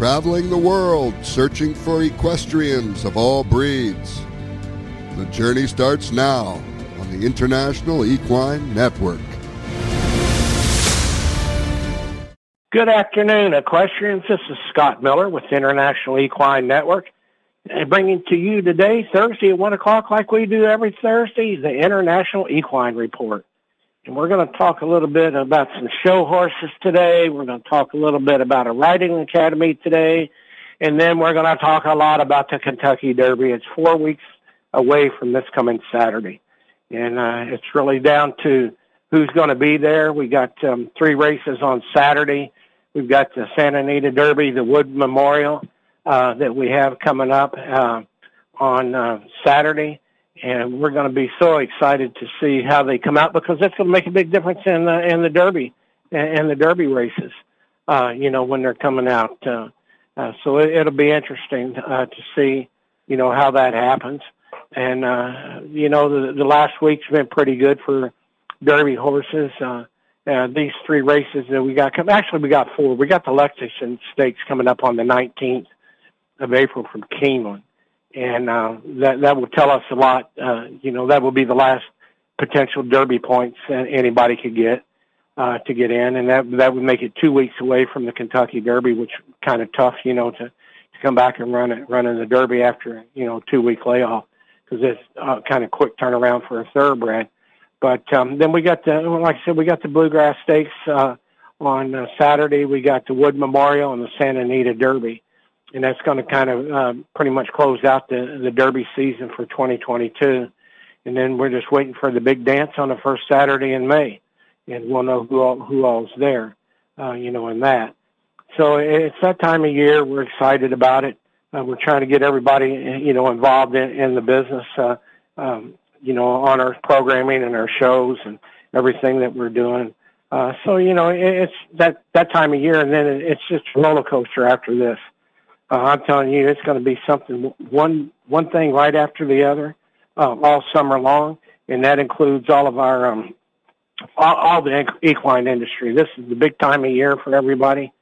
traveling the world searching for equestrians of all breeds. The journey starts now on the International Equine Network. Good afternoon, equestrians. This is Scott Miller with International Equine Network. And bringing to you today, Thursday at 1 o'clock, like we do every Thursday, the International Equine Report. And we're going to talk a little bit about some show horses today. We're going to talk a little bit about a riding academy today. And then we're going to talk a lot about the Kentucky Derby. It's four weeks away from this coming Saturday. And uh, it's really down to who's going to be there. We got um, three races on Saturday. We've got the Santa Anita Derby, the Wood Memorial uh, that we have coming up uh, on uh, Saturday and we're going to be so excited to see how they come out because that's going to make a big difference in the in the Derby and the Derby races. Uh, you know when they're coming out, uh, uh, so it, it'll be interesting uh, to see you know how that happens. And uh, you know the, the last week's been pretty good for Derby horses. Uh, uh, these three races that we got, actually we got four. We got the Lexington Stakes coming up on the 19th of April from Keeneland and uh, that that will tell us a lot. Uh, you know, that will be the last potential Derby points anybody could get uh, to get in, and that that would make it two weeks away from the Kentucky Derby, which kind of tough, you know, to to come back and run it run in the Derby after you know two week layoff because it's uh, kind of quick turnaround for a thoroughbred. But um, then we got the like I said, we got the Bluegrass Stakes uh, on uh, Saturday. We got the Wood Memorial and the Santa Anita Derby and that's going to kind of uh, pretty much close out the the Derby season for 2022. And then we're just waiting for the big dance on the first Saturday in May, and we'll know who all, who all's there, uh, you know, in that. So it's that time of year. We're excited about it. Uh, we're trying to get everybody, you know, involved in, in the business, uh, um, you know, on our programming and our shows and everything that we're doing. Uh, so you know, it's that that time of year, and then it's just a roller coaster after this. Uh, I'm telling you, it's going to be something one one thing right after the other uh, all summer long, and that includes all of our um, all, all the equine industry. This is the big time of year for everybody,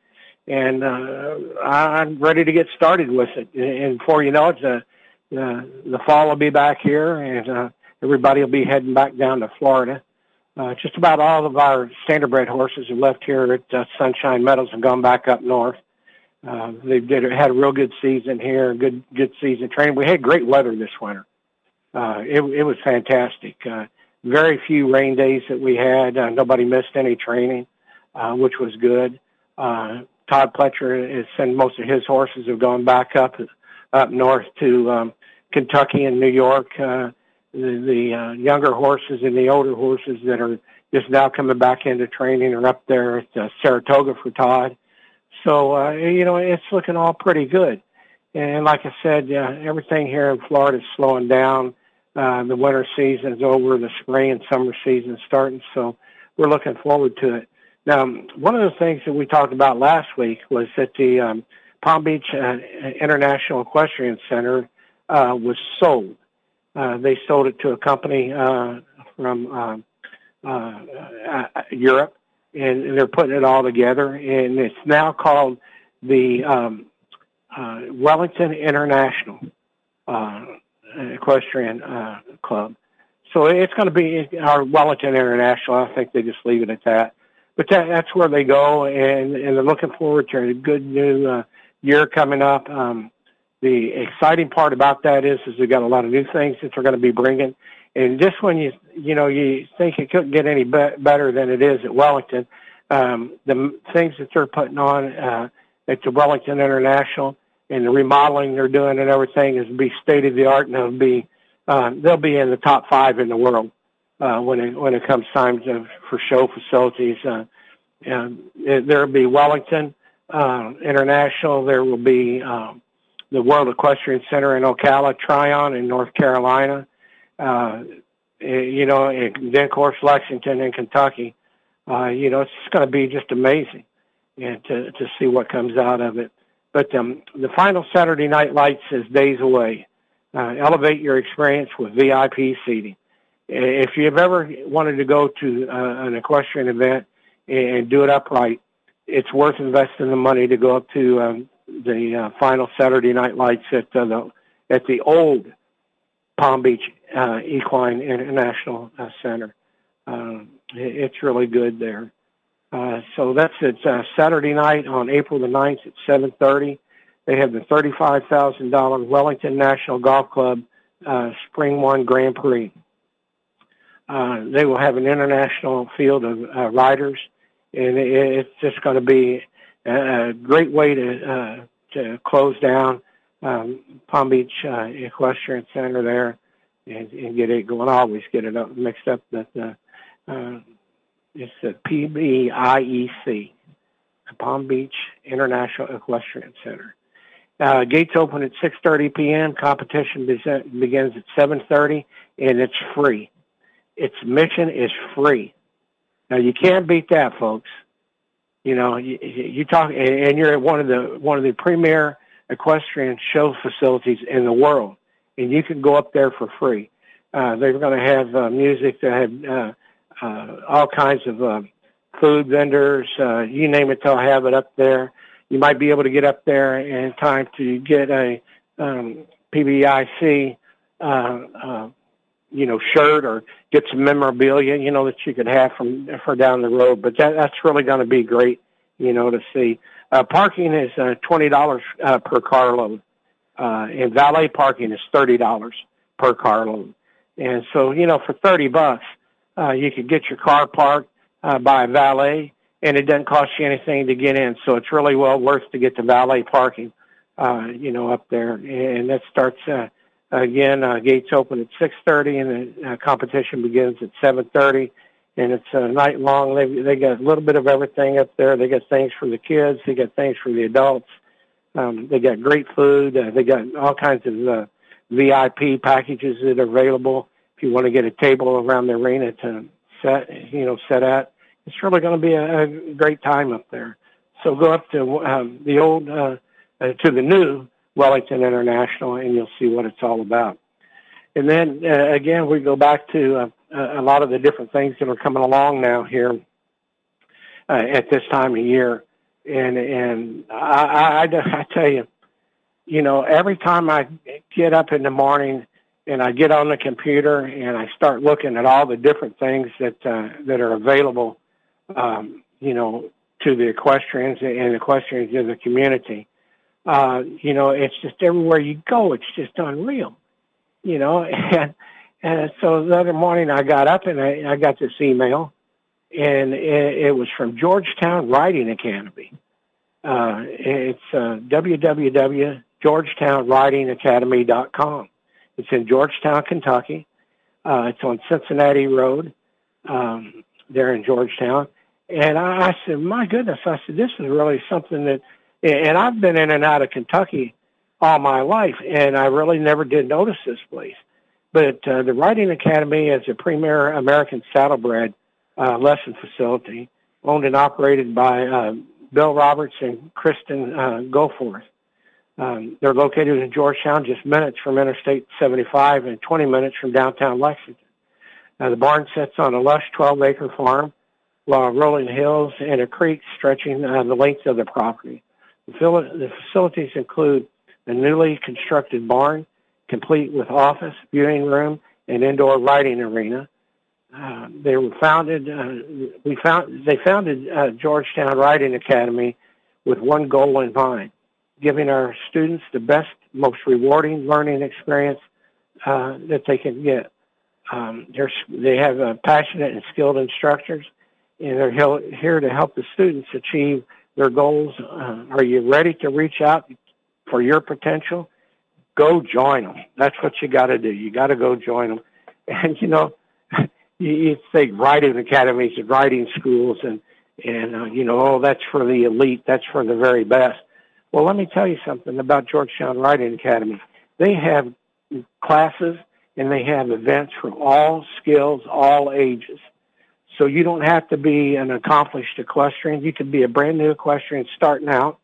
and uh, I'm ready to get started with it. And before you know it, the uh, the fall will be back here, and uh, everybody will be heading back down to Florida. Uh, just about all of our standardbred horses have left here at uh, Sunshine Meadows and gone back up north. Uh, they did had a real good season here, good good season training. We had great weather this winter. Uh, it it was fantastic. Uh, very few rain days that we had. Uh, nobody missed any training, uh, which was good. Uh, Todd Pletcher has sent most of his horses have gone back up up north to um, Kentucky and New York. Uh, the the uh, younger horses and the older horses that are just now coming back into training are up there at uh, Saratoga for Todd. So, uh, you know, it's looking all pretty good. And like I said, uh, everything here in Florida is slowing down. Uh, the winter season is over. The spring and summer season is starting. So we're looking forward to it. Now, one of the things that we talked about last week was that the um, Palm Beach uh, International Equestrian Center uh, was sold. Uh, they sold it to a company uh, from uh, uh, uh, Europe, and, and they're putting it all together, and it's now called the um, uh, Wellington International uh, Equestrian uh, Club. So it's going to be our Wellington International. I think they just leave it at that. But that, that's where they go, and, and they're looking forward to a good new uh, year coming up. Um, the exciting part about that is, is they've got a lot of new things that they're going to be bringing. And just when you you know you think it couldn't get any be- better than it is at Wellington, um, the things that they're putting on uh, at the Wellington International and the remodeling they're doing and everything is be state of the art, and they'll be uh, they'll be in the top five in the world uh, when it when it comes time to, for show facilities. Uh, and there will be Wellington uh, International. There will be um, the World Equestrian Center in Ocala, Tryon in North Carolina uh, eh, you know, and then of course Lexington in Kentucky. Uh, you know, it's going to be just amazing, and to to see what comes out of it. But um, the final Saturday Night Lights is days away. Uh, elevate your experience with VIP seating. If you've ever wanted to go to uh, an equestrian event and do it upright, it's worth investing the money to go up to um, the uh, final Saturday Night Lights at uh, the at the old Palm Beach uh, Equine International uh, Center. Uh, it's really good there. Uh, so that's it's uh, Saturday night on April the 9th at 7:30. They have the $35,000 Wellington National Golf Club uh, Spring One Grand Prix. Uh, they will have an international field of uh, riders, and it's just going to be a, great way to uh, to close down um, Palm Beach uh, Equestrian Center there and, and get it going. I always get it up, mixed up, but uh, uh, it's the PBIEC, Palm Beach International Equestrian Center. Uh, gates open at 6:30 p.m. Competition begins at 7:30, and it's free. Its mission is free. Now you can't beat that, folks. You know, you, you talk, and you're at one of the one of the premier equestrian show facilities in the world, and you can go up there for free. Uh, they're going to have uh, music. They have uh, uh, all kinds of uh, food vendors. Uh, you name it, they'll have it up there you might be able to get up there in time to get a um, PBIC, uh, uh, you know, shirt or get some memorabilia, you know, that you could have from for down the road. But that that's really going to be great, you know, to see. Uh, parking is uh, twenty dollars uh, per carload, uh, and valet parking is thirty dollars per carload. And so, you know, for thirty bucks, uh, you could get your car parked uh, by a valet and it doesn't cost you anything to get in. So it's really well worth to get the valet parking, uh, you know, up there. And that starts uh, again. Uh, gates open at six thirty, and the uh, competition begins at seven thirty. And it's a night long. They they got a little bit of everything up there. They got things for the kids. They got things for the adults. Um, they got great food. Uh, they got all kinds of uh, VIP packages that are available if you want to get a table around the arena to set, you know, set at it's really going to be a, a great time up there. So go up to um, the old, uh, uh, to the new Wellington International, and you'll see what it's all about. And then uh, again, we go back to uh, a lot of the different things that are coming along now here uh, at this time of year. And and I, I, I tell you, you know, every time I get up in the morning and I get on the computer and I start looking at all the different things that uh, that are available um, you know, to the equestrians and equestrians in the community. Uh, you know, it's just everywhere you go, it's just unreal. You know, and and so the other morning I got up and I, I got this email, and it, it was from Georgetown Riding Academy. Uh, it's uh, www.georgetownridingacademy.com. It's in Georgetown, Kentucky. Uh, it's on Cincinnati Road um, there in Georgetown. And I, I said, my goodness, I said, this is really something that, and I've been in and out of Kentucky all my life, and I really never did notice this place. But uh, the Riding Academy is a premier American saddlebred uh, lesson facility owned and operated by uh, Bill Roberts and Kristen uh, Goforth. Um, they're located in Georgetown, just minutes from Interstate 75 and 20 minutes from downtown Lexington. Uh, the barn sits on a lush 12-acre farm uh, rolling hills and a creek stretching uh, the length of the property. The facilities include a newly constructed barn, complete with office, viewing room, and indoor riding arena. Uh, they were founded. Uh, we found they founded uh, Georgetown Riding Academy with one goal in mind: giving our students the best, most rewarding learning experience uh, that they can get. Um, they have uh, passionate and skilled instructors and they're here to help the students achieve their goals. Uh, are you ready to reach out for your potential? Go join them. That's what you got to do. You got to go join them. And you know, you, you think writing academies and writing schools, and and uh, you know, oh, that's for the elite. That's for the very best. Well, let me tell you something about Georgetown Riding Academy. They have classes and they have events for all skills, all ages. So you don't have to be an accomplished equestrian. You can be a brand new equestrian starting out,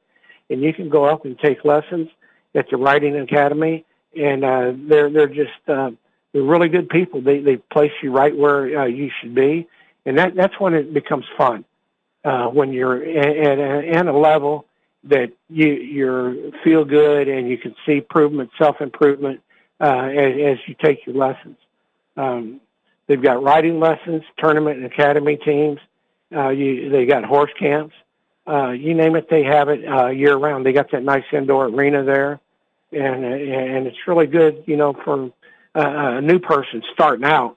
and you can go up and take lessons at the Riding Academy. And uh, they're they're just uh, they're really good people. They they place you right where uh, you should be, and that that's when it becomes fun. Uh, when you're at, at, at a level that you you feel good and you can see improvement, self improvement uh, as, as you take your lessons. Um, they've got riding lessons, tournament and academy teams. Uh, you, they got horse camps. Uh, you name it, they have it uh, year round. They got that nice indoor arena there, and and it's really good, you know, for uh, a new person starting out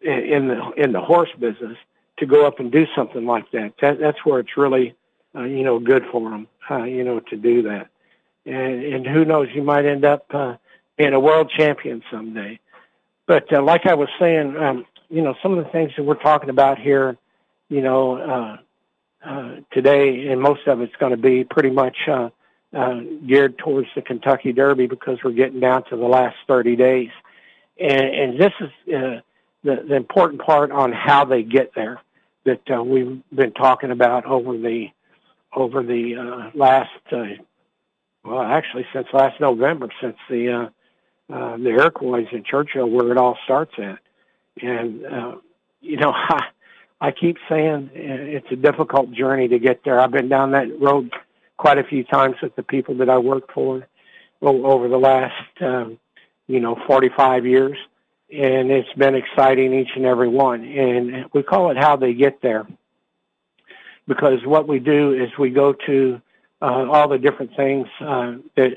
in the in the horse business to go up and do something like that. that that's where it's really, uh, you know, good for them, uh, you know, to do that. And and who knows, you might end up uh, being a world champion someday. But uh, like I was saying, um, you know, some of the things that we're talking about here, you know, uh, uh, today, and most of it's going to be pretty much uh, uh, geared towards the Kentucky Derby because we're getting down to the last 30 days. And, and this is uh, the, the important part on how they get there that uh, we've been talking about over the over the uh, last uh, well actually since last November since the uh, uh, the Iroquois in Churchill where it all starts at and uh, you know I, I keep saying it's a difficult journey to get there I've been down that road quite a few times with the people that I work for over the last um, you know 45 years and it's been exciting each and every one. And we call it how they get there because what we do is we go to uh, all the different things uh, that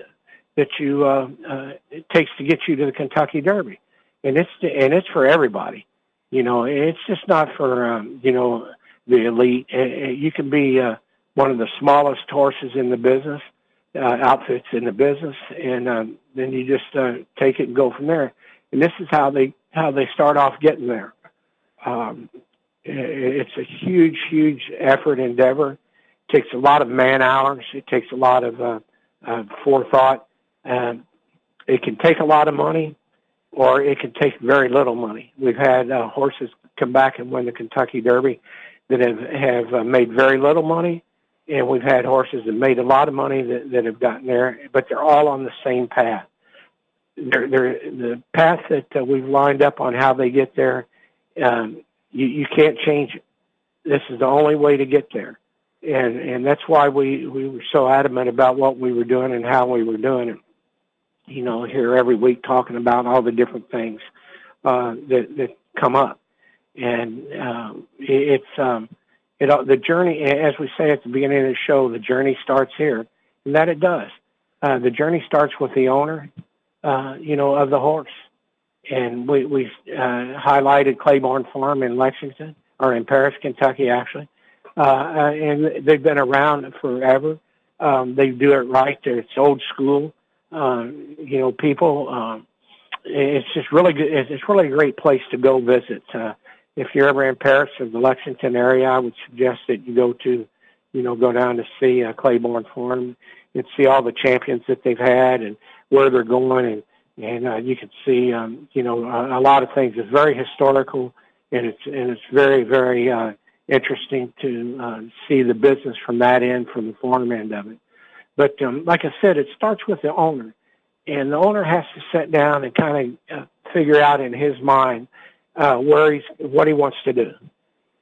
that you uh, uh, it takes to get you to the Kentucky Derby, and it's and it's for everybody. You know, it's just not for um, you know the elite. You can be uh, one of the smallest horses in the business, uh, outfits in the business, and um, then you just uh, take it and go from there and this is how they how they start off getting there. Um, it's a huge, huge effort endeavor. It takes a lot of man hours. It takes a lot of uh, uh, forethought. and it can take a lot of money, or it can take very little money. We've had uh, horses come back and win the Kentucky Derby that have have uh, made very little money, and we've had horses that made a lot of money that, that have gotten there, but they're all on the same path they're, they're, the path that uh, we've lined up on how they get there, um, you, you can't change it. This is the only way to get there. And, and that's why we, we were so adamant about what we were doing and how we were doing it. You know, here every week talking about all the different things, uh, that, that come up. And, um, it, it's, um, it, the journey, as we say at the beginning of the show, the journey starts here, and that it does. Uh, the journey starts with the owner uh, you know, of the horse. And we we uh, highlighted Claiborne Farm in Lexington or in Paris, Kentucky, actually. Uh, uh, and they've been around forever. Um, they do it right. It's old school. Uh, you know, people. Um, it's just really good. It's really a great place to go visit. Uh, if you're ever in Paris or the Lexington area, I would suggest that you go to, you know, go down to see uh, Claiborne Farm and see all the champions that they've had and where they're going, and and uh, you can see um, you know a, a lot of things. It's very historical, and it's and it's very very uh, interesting to uh, see the business from that end, from the farm end of it. But um, like I said, it starts with the owner, and the owner has to sit down and kind of uh, figure out in his mind uh, where he's what he wants to do,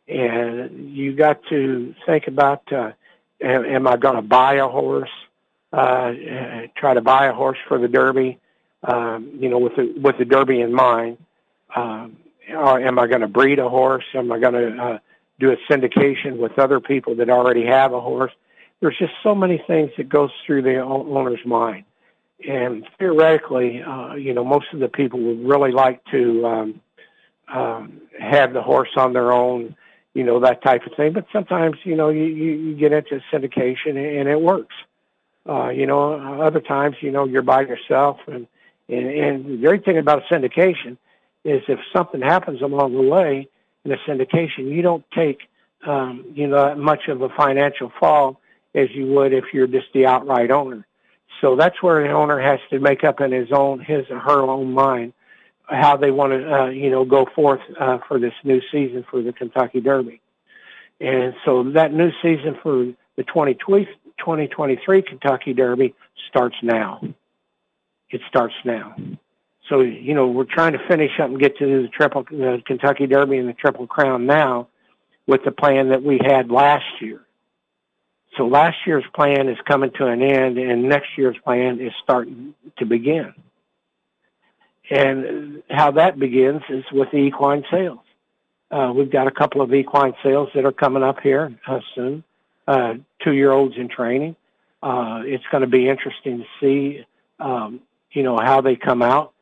and you got to think about: uh, am, I going to buy a horse? uh, try to buy a horse for the Derby, um, you know, with the with the Derby in mind. Um, or am I going to breed a horse? Am I going to uh, do a syndication with other people that already have a horse? There's just so many things that goes through the owner's mind, and theoretically, uh, you know, most of the people would really like to um, um, have the horse on their own, you know, that type of thing. But sometimes, you know, you, you, get into syndication and it works. Uh, you know, other times, you know, you're by yourself. And, and, and the great thing about a syndication is if something happens along the way in a syndication, you don't take, um, you know, much of a financial fall as you would if you're just the outright owner. So that's where the owner has to make up in his own, his or her own mind how they want to, uh, you know, go forth uh, for this new season for the Kentucky Derby. And so that new season for the 2020, 2023 Kentucky Derby starts now. It starts now. So, you know, we're trying to finish up and get to the Triple the Kentucky Derby and the Triple Crown now with the plan that we had last year. So last year's plan is coming to an end, and next year's plan is starting to begin. And how that begins is with the equine sales. Uh, we've got a couple of equine sales that are coming up here uh, soon. Uh, two-year-olds in training. Uh, it's going to be interesting to see, um, you know, how they come out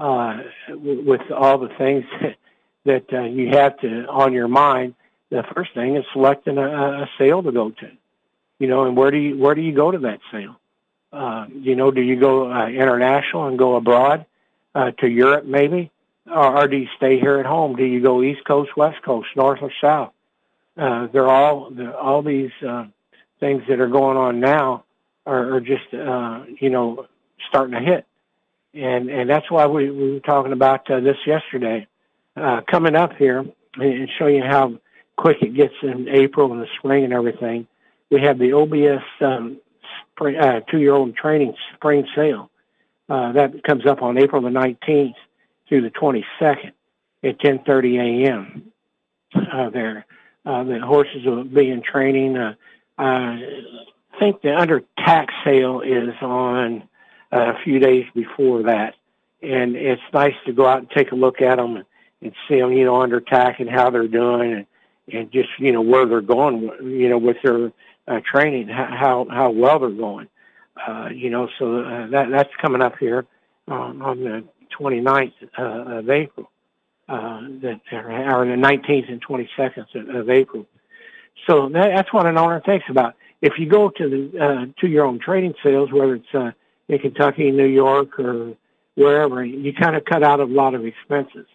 uh, with all the things that, that uh, you have to on your mind. The first thing is selecting a, a sale to go to you know, and where do you where do you go to that sale? Uh, you know, do you go uh, international and go abroad uh, to Europe maybe, or, or do you stay here at home? Do you go East Coast, West Coast, North or South? Uh, they're all they're, all these uh, things that are going on now are, are just uh, you know starting to hit, and and that's why we, we were talking about uh, this yesterday. Uh, coming up here and show you how quick it gets in April and the spring and everything we have the OBS um, uh, two-year-old training spring sale. Uh, that comes up on April the 19th through the 22nd at 10:30 a.m. Uh, there, uh, the horses will be in training. Uh, I think the under tack sale is on uh, a few days before that, and it's nice to go out and take a look at them and, and see them, you know, under tack and how they're doing, and and just you know where they're going, you know, with their uh, training, how how well they're going. Uh, you know, so uh, that that's coming up here um, on the 29th uh, of April, uh, that or the 19th and 22nd of, April. So that, that's what an owner thinks about. If you go to the uh, to your own trading sales, whether it's uh, in Kentucky, New York, or wherever, you kind of cut out a lot of expenses.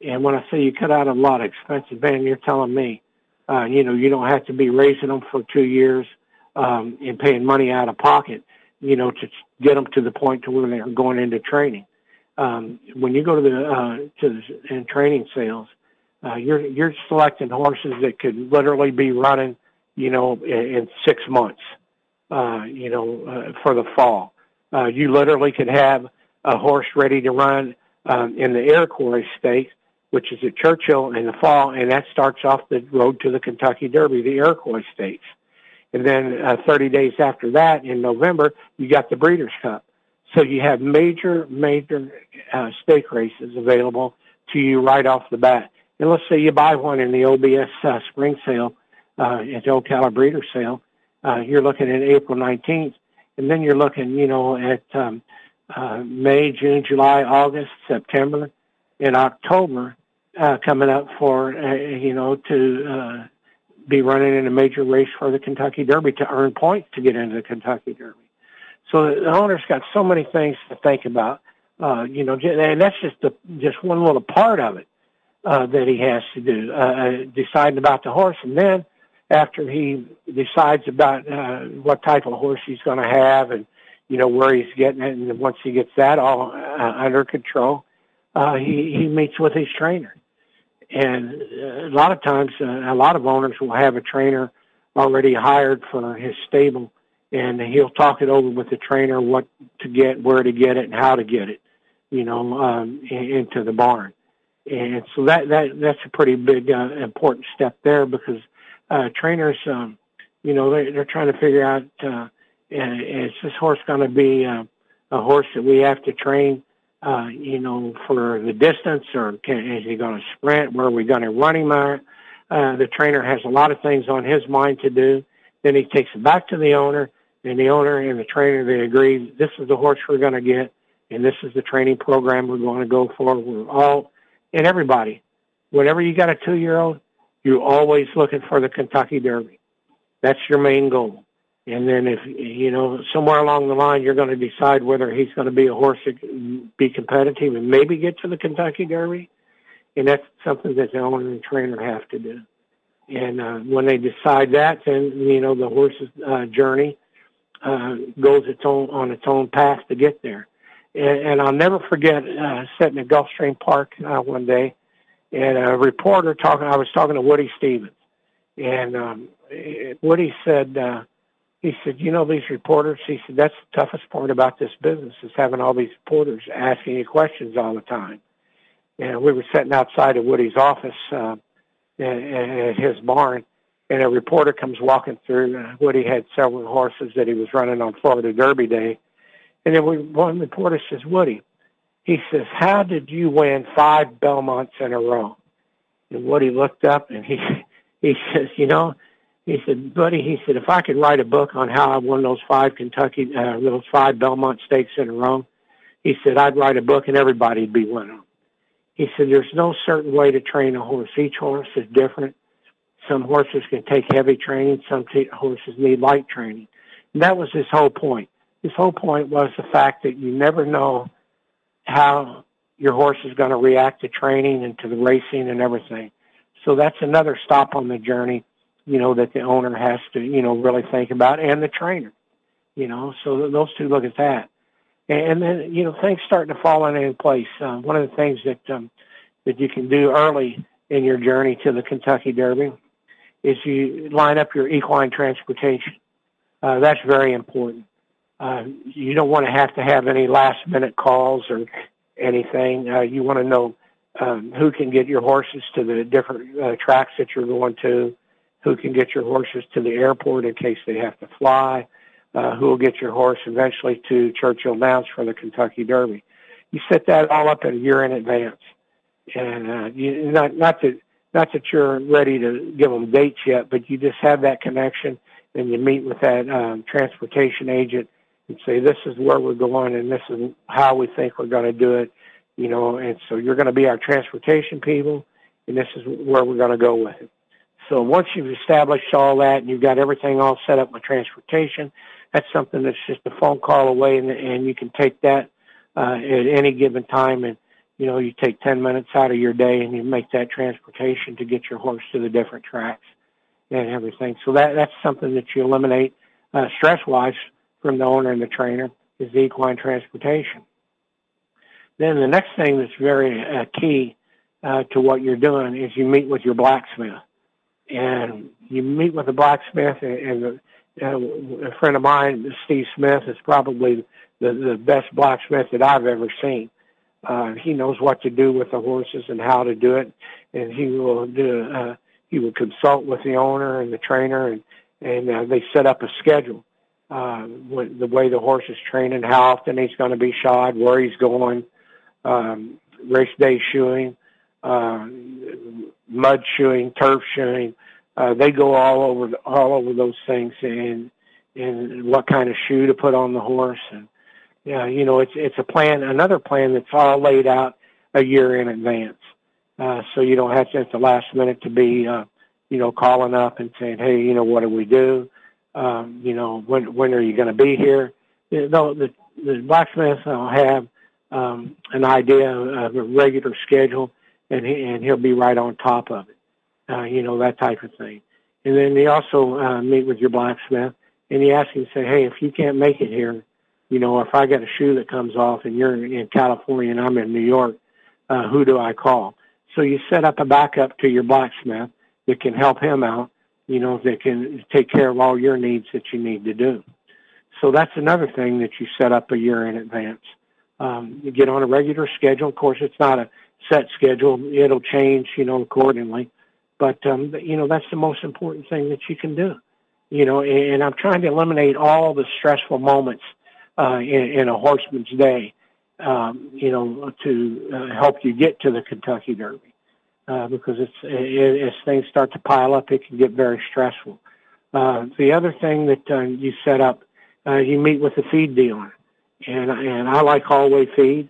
And when I say you cut out a lot of expenses, man, you're telling me uh, you know, you don't have to be raising them for two years um, and paying money out of pocket, you know, to get them to the point to where they're going into training. Um, when you go to the uh, to the in training sales, uh, you're you're selecting horses that could literally be running, you know, in, in six months, uh, you know, uh, for the fall. Uh, you literally could have a horse ready to run um, in the Iroquois Stakes which is at Churchill in the fall, and that starts off the road to the Kentucky Derby, the Iroquois Stakes. And then uh, 30 days after that, in November, you got the Breeders' Cup. So you have major, major uh, stake races available to you right off the bat. And let's say you buy one in the OBS uh, spring sale, uh, at the Ocala Breeders' Sale, uh, you're looking at April 19th, and then you're looking, you know, at um, uh, May, June, July, August, September, and October uh, coming up for uh, you know to uh, be running in a major race for the Kentucky Derby to earn points to get into the Kentucky Derby. So the owner's got so many things to think about, uh, you know, and that's just the, just one little part of it uh, that he has to do, uh, uh deciding about the horse, and then after he decides about uh, what type of horse he's going to have, and you know where he's getting it, and once he gets that all uh, under control, uh, he he meets with his trainer and uh, a lot of times, uh, a lot of owners will have a trainer already hired for his stable, and he'll talk it over with the trainer what to get, where to get it, and how to get it, you know, um, into the barn. And so that that that's a pretty big uh, important step there because uh, trainers, um, you know, they, they're trying to figure out uh, is this horse going to be uh, a horse that we have to train uh, you know, for the distance or can, is he going to sprint? Where are we going to run him at? Uh, the trainer has a lot of things on his mind to do. Then he takes it back to the owner, and the owner and the trainer, they agree, this is the horse we're going to get, and this is the training program we're going to go for. We're all, and everybody, whenever you got a two-year-old, you're always looking for the Kentucky Derby. That's your main goal. And then if, you know, somewhere along the line, you're going to decide whether he's going to be a horse that be competitive and maybe get to the Kentucky Derby. And that's something that the owner and trainer have to do. And uh, when they decide that, then, you know, the horse's uh, journey uh, goes its own, on its own path to get there. And, and I'll never forget uh, sitting at Gulfstream Park uh, one day and a reporter talking, I was talking to Woody Stephens. And um, Woody said, uh, he said, you know, these reporters, he said, that's the toughest part about this business is having all these reporters asking you questions all the time. And we were sitting outside of Woody's office uh, at his barn, and a reporter comes walking through. Woody had several horses that he was running on Florida Derby Day, and then we, one reporter says, "Woody," he says, "How did you win five Belmonts in a row?" And Woody looked up and he he says, "You know." He said, buddy, he said, if I could write a book on how I won those five Kentucky, uh, those five Belmont stakes in a row, he said, I'd write a book and everybody'd be winning. He said, there's no certain way to train a horse. Each horse is different. Some horses can take heavy training. Some t- horses need light training. And that was his whole point. His whole point was the fact that you never know how your horse is going to react to training and to the racing and everything. So that's another stop on the journey, you know, that the owner has to, you know, really think about and the trainer, you know, so those two look at that and then you know things starting to fall into place. Um, one of the things that um, that you can do early in your journey to the Kentucky Derby is you line up your equine transportation. Uh, that's very important. Uh, you don't want to have to have any last minute calls or anything. Uh, you want to know um, who can get your horses to the different uh, tracks that you're going to, who can get your horses to the airport in case they have to fly, uh, who will get your horse eventually to Churchill Downs for the Kentucky Derby. You set that all up a year in advance, and uh, you, not not that not that you're ready to give them dates yet, but you just have that connection, and you meet with that um, transportation agent and say, "This is where we're going, and this is how we think we're going to do it." You know, and so you're going to be our transportation people, and this is where we're going to go with it. So once you've established all that and you've got everything all set up with transportation, that's something that's just a phone call away, and, and you can take that uh, at any given time. And you know, you take 10 minutes out of your day and you make that transportation to get your horse to the different tracks and everything. So that that's something that you eliminate uh, stress-wise from the owner and the trainer is the equine transportation. Then the next thing that's very uh, key uh, to what you're doing is you meet with your blacksmith, and you meet with the blacksmith, and, and a friend of mine, Steve Smith, is probably the, the best blacksmith that I've ever seen. Uh, he knows what to do with the horses and how to do it, and he will do. Uh, he will consult with the owner and the trainer, and and uh, they set up a schedule. Uh, with the way the horse is training, how often he's going to be shod, where he's going, um, race day shoeing, uh, mud shoeing, turf shoeing, uh, they go all over the, all over those things and and what kind of shoe to put on the horse and yeah you know it's it's a plan another plan that's all laid out a year in advance. Uh, so you don't have to at the last minute to be uh, you know calling up and saying hey you know what do we do? Um, you know when when are you going to be here? You know, the the blacksmith will have um, an idea of a regular schedule and he and he'll be right on top of it uh, you know, that type of thing. And then they also uh, meet with your blacksmith and you ask him, to say, hey, if you can't make it here, you know, if I got a shoe that comes off and you're in California and I'm in New York, uh, who do I call? So you set up a backup to your blacksmith that can help him out, you know, that can take care of all your needs that you need to do. So that's another thing that you set up a year in advance. Um, you get on a regular schedule. Of course, it's not a set schedule. It'll change, you know, accordingly. But um, you know that's the most important thing that you can do. You know, and, I'm trying to eliminate all the stressful moments uh, in, in a horseman's day. Um, you know, to uh, help you get to the Kentucky Derby. Uh, because it's it, as things start to pile up, it can get very stressful. Uh, the other thing that uh, you set up, uh, you meet with the feed dealer, and and I like Hallway Feed.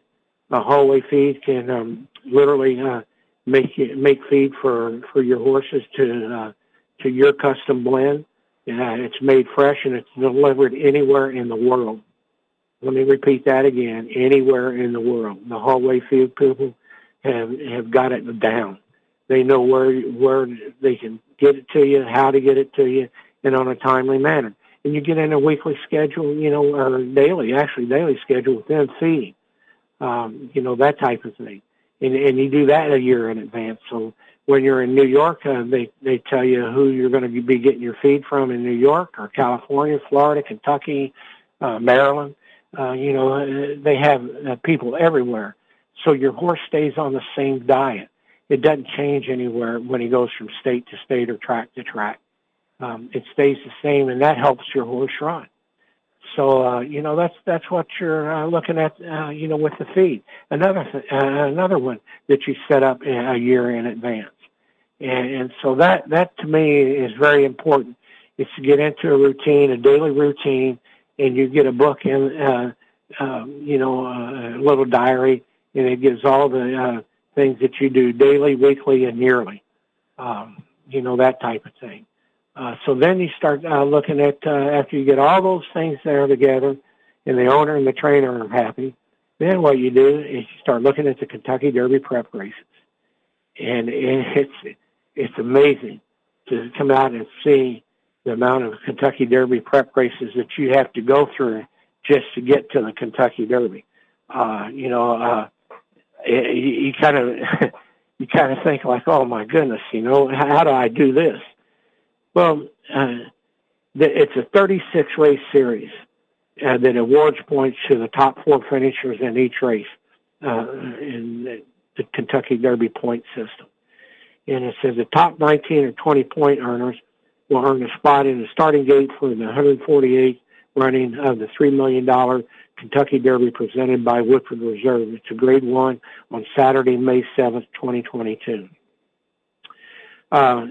A Hallway Feed can um, literally uh, make make feed for for your horses to uh, to your custom blend. Uh, it's made fresh and it's delivered anywhere in the world. Let me repeat that again. Anywhere in the world, the hallway feed people have have got it down. They know where where they can get it to you, how to get it to you, and on a timely manner. And you get in a weekly schedule, you know, or daily, actually daily schedule with them feeding, um, you know, that type of thing and, and you do that a year in advance. So when you're in New York, uh, they they tell you who you're going to be getting your feed from in New York or California, Florida, Kentucky, uh, Maryland. Uh, you know, uh, they have uh, people everywhere. So your horse stays on the same diet. It doesn't change anywhere when he goes from state to state or track to track. um, it stays the same, and that helps your horse run. So uh, you know that's that's what you're uh, looking at. Uh, you know with the feed. Another th- uh, another one that you set up a year in advance, and, and so that that to me is very important. Is to get into a routine, a daily routine, and you get a book in, uh, um, you know, uh, a little diary, and it gives all the uh, things that you do daily, weekly, and yearly. Um, you know that type of thing. Uh, so then you start uh, looking at uh, after you get all those things there together, and the owner and the trainer are happy. Then what you do is you start looking at the Kentucky Derby prep races, and it's it's amazing to come out and see the amount of Kentucky Derby prep races that you have to go through just to get to the Kentucky Derby. Uh, you know, uh, you, kind of you kind of think like, oh my goodness, you know, how do I do this? Well, uh, it's a 36 race series uh, that awards points to the top four finishers in each race uh, in the, the Kentucky Derby point system. And it says the top 19 or 20 point earners will earn a spot in the starting gate for the 148th running of the $3 million Kentucky Derby presented by Woodford Reserve. It's a grade one on Saturday, May 7th, 2022. Uh,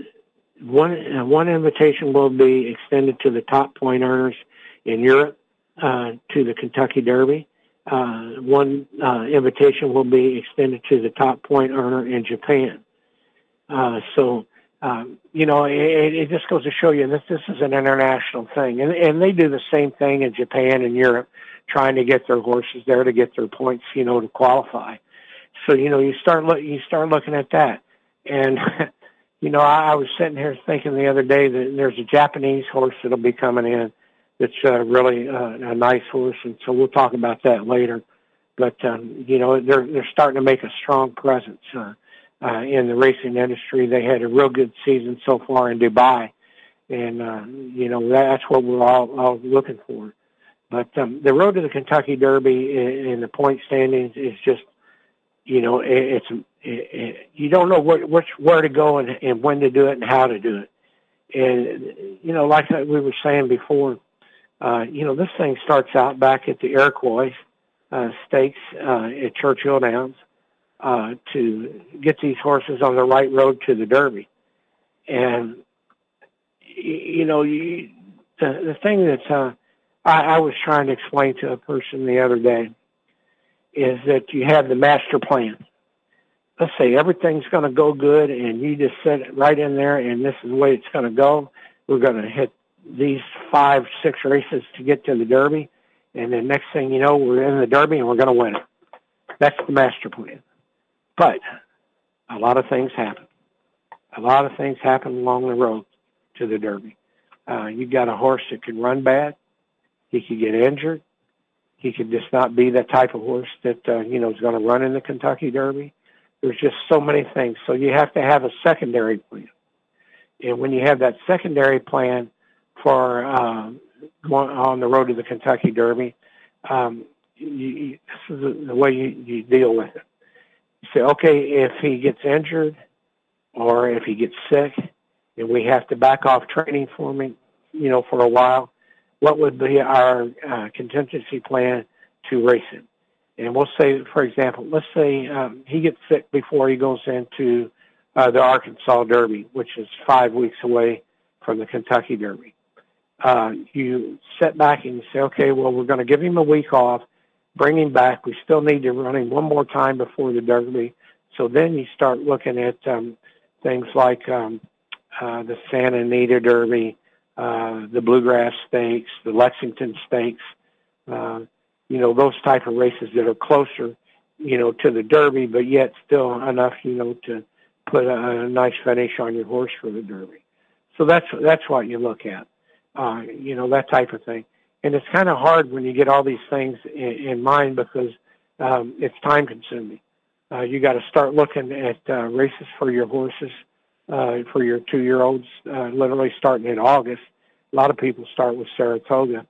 one uh, one invitation will be extended to the top point earners in Europe uh, to the Kentucky Derby. Uh, one uh, invitation will be extended to the top point earner in Japan. Uh, so um, you know, it, it just goes to show you that this is an international thing, and and they do the same thing in Japan and Europe, trying to get their horses there to get their points, you know, to qualify. So you know, you start look you start looking at that, and you know, I, I was sitting here thinking the other day that there's a Japanese horse that'll be coming in that's uh, really uh, a nice horse, and so we'll talk about that later. But um, you know, they're they're starting to make a strong presence uh, uh, in the racing industry. They had a real good season so far in Dubai, and uh, you know that's what we're all, all looking for. But um, the road to the Kentucky Derby in, the point standings is just, you know, it, it's you don't know what, which where to go and, and when to do it and how to do it. And you know, like we were saying before, uh, you know, this thing starts out back at the Iroquois uh, Stakes uh, at Churchill Downs uh, to get these horses on the right road to the Derby. And you know, you, the the thing that uh, I, I was trying to explain to a person the other day is that you have the master plan let's say everything's going to go good and you just set it right in there and this is the way it's going to go. We're going to hit these five, six races to get to the Derby. And then next thing you know, we're in the Derby and we're going to win it. That's the master plan. But a lot of things happen. A lot of things happen along the road to the Derby. Uh, you got a horse that can run bad. He could get injured. He could just not be that type of horse that, uh, you know, is going to run in the Kentucky Derby. There's just so many things. So you have to have a secondary plan. And when you have that secondary plan for um, going on the road to the Kentucky Derby, um, you, this is the way you, you deal with it. You say, okay, if he gets injured or if he gets sick and we have to back off training for him, you know, for a while, what would be our uh, contingency plan to race him? And we'll say, for example, let's say um, he gets sick before he goes into uh, the Arkansas Derby, which is five weeks away from the Kentucky Derby. Uh, you sit back and you say, okay, well, we're going to give him a week off, bring him back. We still need to run him one more time before the Derby. So then you start looking at um, things like um, uh, the Santa Anita Derby, uh, the Bluegrass Stakes, the Lexington Stakes, uh, you know, those type of races that are closer, you know, to the Derby, but yet still enough, you know, to put a, a nice finish on your horse for the Derby. So that's that's what you look at, uh, you know, that type of thing. And it's kind of hard when you get all these things in, in mind because um, it's time consuming. Uh, you got to start looking at uh, races for your horses, uh, for your two year olds, uh, literally starting in August. A lot of people start with Saratoga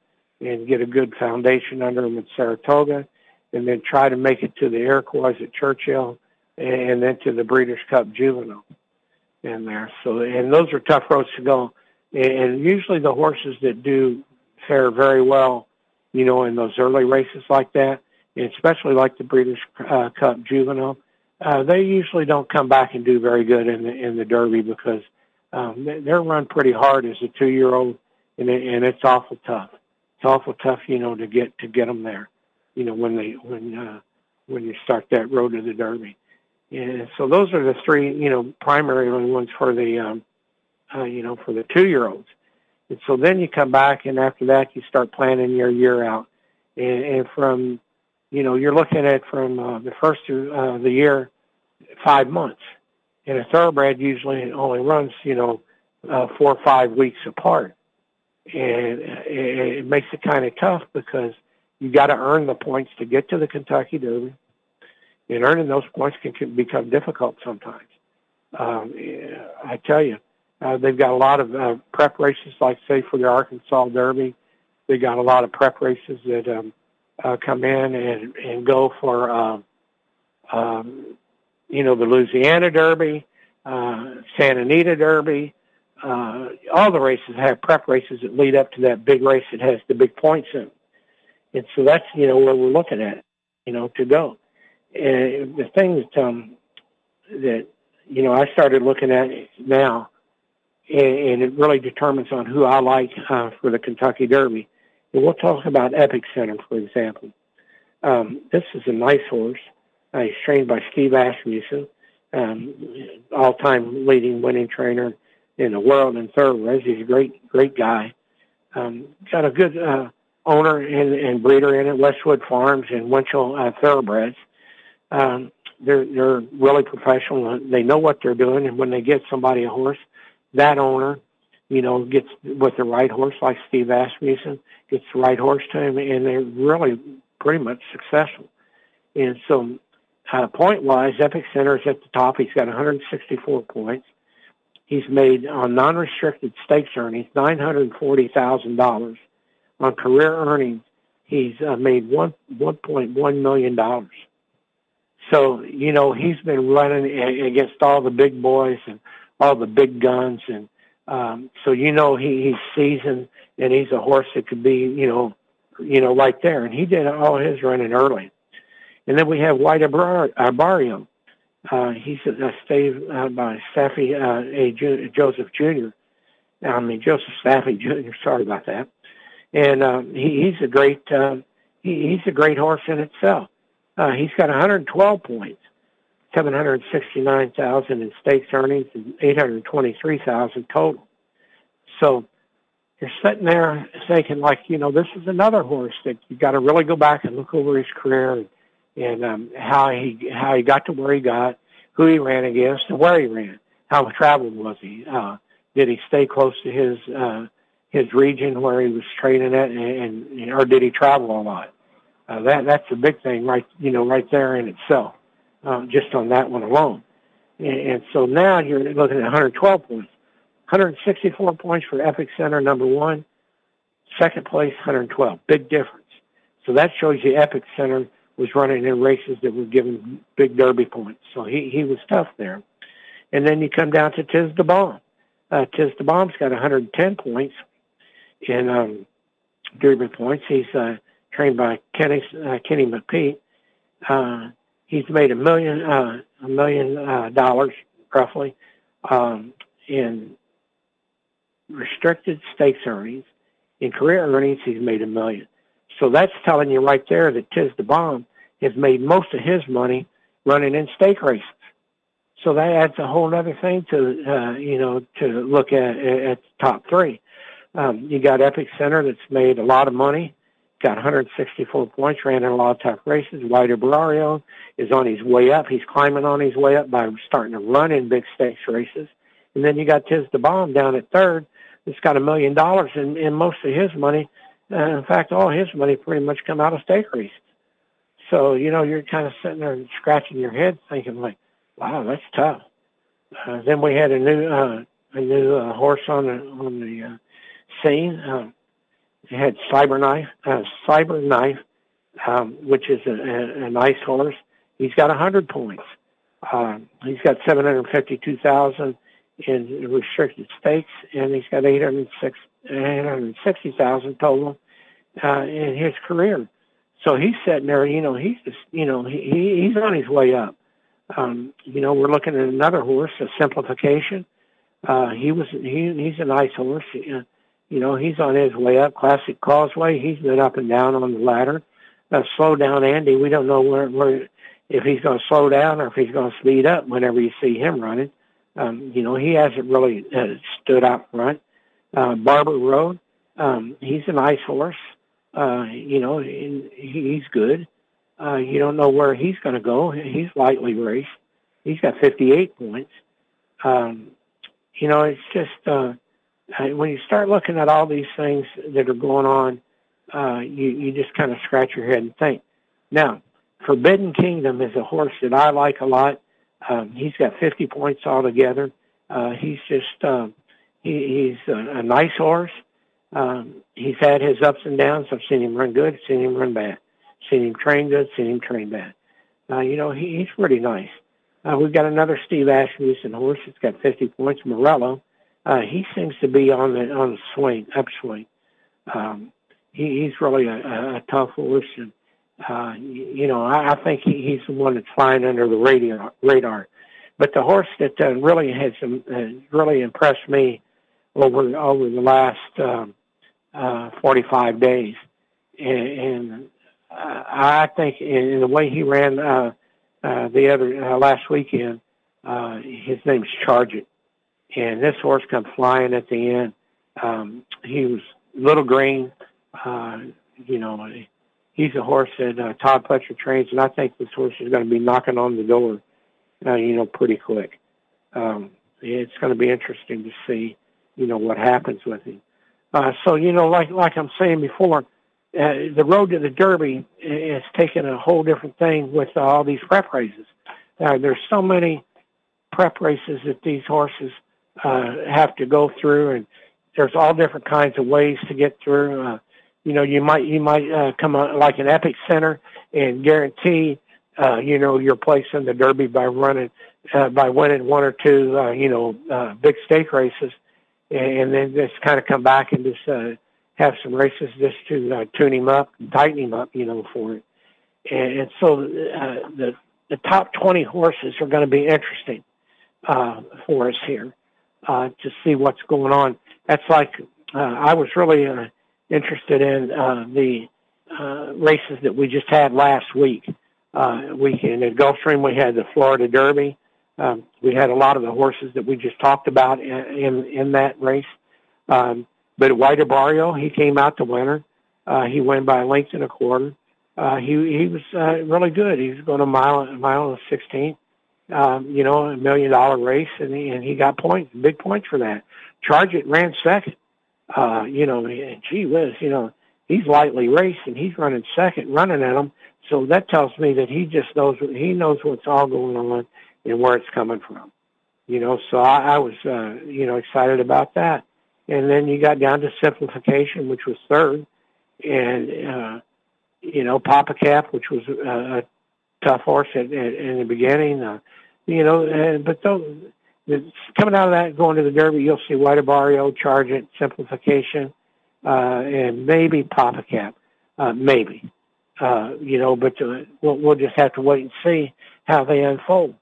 and get a good foundation under them at Saratoga, and then try to make it to the Iroquois at Churchill, and then to the Breeders' Cup Juvenile in there. So, and those are tough roads to go. and usually the horses that do fare very well, you know, in those early races like that, and especially like the Breeders' uh, Cup Juvenile, uh, they usually don't come back and do very good in the in the Derby because um, they're run pretty hard as a two-year-old, and, it, and it's awful tough. It's awful tough, you know, to get to get them there. You know, when they when uh, when you start that road to the Derby. And so those are the three, you know, primary ones for the, um, uh, you know, for the two-year-olds. And so then you come back, and after that, you start planning your year out. And, and from, you know, you're looking at from uh, the first of uh, the year, five months. And a thoroughbred usually only runs, you know, uh, four or five weeks apart. And it, it makes it kind of tough because you got to earn the points to get to the Kentucky Derby and earning those points can, can become difficult sometimes. Um, I tell you, uh, they've got a lot of uh, prep races, like say for the Arkansas Derby. They got a lot of prep races that um, uh, come in and and go for, um, um, you know, the Louisiana Derby, uh, Santa Anita Derby. Uh, all the races have prep races that lead up to that big race that has the big points in. And so that's you know where we're looking at, you know, to go. And the thing that um, that you know I started looking at now, and, and it really determines on who I like uh, for the Kentucky Derby. And we'll talk about Epic Center, for example. Um, this is a nice horse. Uh, he's trained by Steve Asmussen, um, all-time leading winning trainer in the world in thoroughbreds. He's a great, great guy. Um, got a good uh, owner and, and breeder in it, Westwood Farms and Winchell uh, Thoroughbreds. Um, they're they're really professional. They know what they're doing, and when they get somebody a horse, that owner, you know, gets with the right horse, like Steve Asmussen, gets the right horse to him, and they're really pretty much successful. And so, uh, point wise, Epic Center is at the top. He's got 164 points. He's made on non-restricted stakes earnings nine hundred forty thousand dollars. On career earnings, he's uh, made one 1.1 million dollars. So, you know, he's been running against all the big boys and all the big guns. And um, so, you know, he, he's seasoned and he's a horse that could be, you know, you know, right there. And he did all his running early. And then we have White Abarrio. Uh, he's a stave uh, by Saffie uh, A. Ju- Joseph Jr. I mean, Joseph Saffie Jr., sorry about that. And uh, he, he's a great, uh, he, he's a great horse in itself. Uh, he's got 112 points, 769,000 in stakes earnings, and 823,000 total. So you're sitting there thinking, like, you know, this is another horse that you got to really go back and look over his career and, and um, how he how he got to where he got, who he ran against, and where he ran. How traveled was he? Uh, did he stay close to his uh, his region where he was training at, and, and or did he travel a lot? Uh, that that's a big thing, right? You know, right there in itself, uh, just on that one alone. And, and so now you're looking at 112 points, 164 points for Epicenter number one, second place 112, big difference. So that shows you Epic Center was running in races that were giving big Derby points. So he he was tough there. And then you come down to Tiz the Bomb. Uh, Tiz the Bomb's got 110 points in um, Derby points. He's uh, trained by Kenny uh, Kenny McPeek. Uh, he's made a million uh, a million uh, dollars roughly um, in restricted stakes earnings. In career earnings, he's made a million. So that's telling you right there that Tiz the Bomb has made most of his money running in stake races. So that adds a whole other thing to uh, you know to look at at top three. Um, you got Epic Center that's made a lot of money got 164 points, ran in a lot of tough races. White Abarrio is on his way up. He's climbing on his way up by starting to run in big stakes races. And then you got Tiz the Bomb down at third. It's got a million dollars and, and most of his money, uh, in fact, all his money pretty much come out of races. So, you know, you're kind of sitting there and scratching your head thinking like, wow, that's tough. Uh, then we had a new, uh, a new uh, horse on the, on the, uh, scene. Um, he had Cyberknife, uh, Cyberknife, um, which is a, a, a nice horse. He's got a hundred points. Uh, he's got seven hundred fifty-two thousand in restricted stakes, and he's got 806, 860,000 total uh, in his career. So he's sitting there, you know, he's just, you know, he, he's on his way up. Um, you know, we're looking at another horse, a simplification. Uh, he was, he, he's a nice horse. You know, he's on his way up. Classic Causeway, he's been up and down on the ladder. Uh, slow down Andy, we don't know where, where, if he's going to slow down or if he's going to speed up whenever you see him running. Um, you know, he hasn't really uh, stood out front. Uh, Barber Road, um, he's a nice horse. Uh, you know, he, he's good. Uh, you don't know where he's going to go. He's lightly raced. He's got 58 points. Um, you know, it's just uh, when you start looking at all these things that are going on, uh, you you just kind of scratch your head and think. Now, Forbidden Kingdom is a horse that I like a lot. Um, he's got 50 points altogether. Uh, he's just uh, he, he's a, a nice horse. Um, he's had his ups and downs. I've seen him run good, seen him run bad, seen him train good, seen him train bad. Uh, you know, he, he's pretty nice. Uh, we've got another Steve Asmussen horse. It's got 50 points. Morello. Uh, he seems to be on the on the swing, upswing. Um, he, he's really a, a, tough horse, and uh, you know, I, I think he, he's the one that's flying under the radar. radar. But the horse that uh, really has um, uh, really impressed me over over the last um, uh, 45 days, and, and uh, I think in the way he ran uh, uh, the other uh, last weekend, uh, his name's Charge It, and this horse come flying at the end. Um, he was little green, uh, you know, he's a horse that uh, Todd Pletcher trains, and I think this horse is going to be knocking on the door, uh, you know, pretty quick. Um, it's going to be interesting to see, you know, what happens with him. Uh, so, you know, like like I'm saying before, uh, the road to the Derby is taking a whole different thing with all these prep races. Uh, there's so many prep races that these horses uh, have to go through, and there's all different kinds of ways to get through. Uh, you know, you might you might uh, come on like an Epic Center and guarantee, uh, you know, your place in the Derby by running uh, by winning one or two, uh, you know, uh, big stake races, and, then just kind of come back and just uh, have some races just to uh, tune him up, tighten him up, you know, for it. And, and so uh, the the top 20 horses are going to be interesting uh, for us here uh, to see what's going on. That's like uh, I was really uh, interested in uh, the uh, races that we just had last week. Uh, weekend at Gulfstream, we had the Florida Derby. Um, we had a lot of the horses that we just talked about in in, in that race. Um, but White Abarrio, he came out the winner. Uh, he won by a length and a quarter. Uh, he he was uh, really good. He was going a mile a mile and sixteen. Um, you know, a million dollar race, and he, and he got points, big points for that. Charge it ran second uh, you know, and gee whiz, you know, he's lightly raced and he's running second, running at him. So that tells me that he just knows he knows what's all going on and where it's coming from. You know, so I, I was uh, you know excited about that. And then you got down to simplification, which was third, and uh, you know Pappacap, which was a, a tough horse at, at, in the beginning. Uh, you know, and, but those coming out of that, going to the Derby, you'll see White Abarrio, Charge It, Simplification, uh, and maybe Pappacap, uh, maybe. Uh, you know, but uh, we'll, we'll just have to wait and see how they unfold.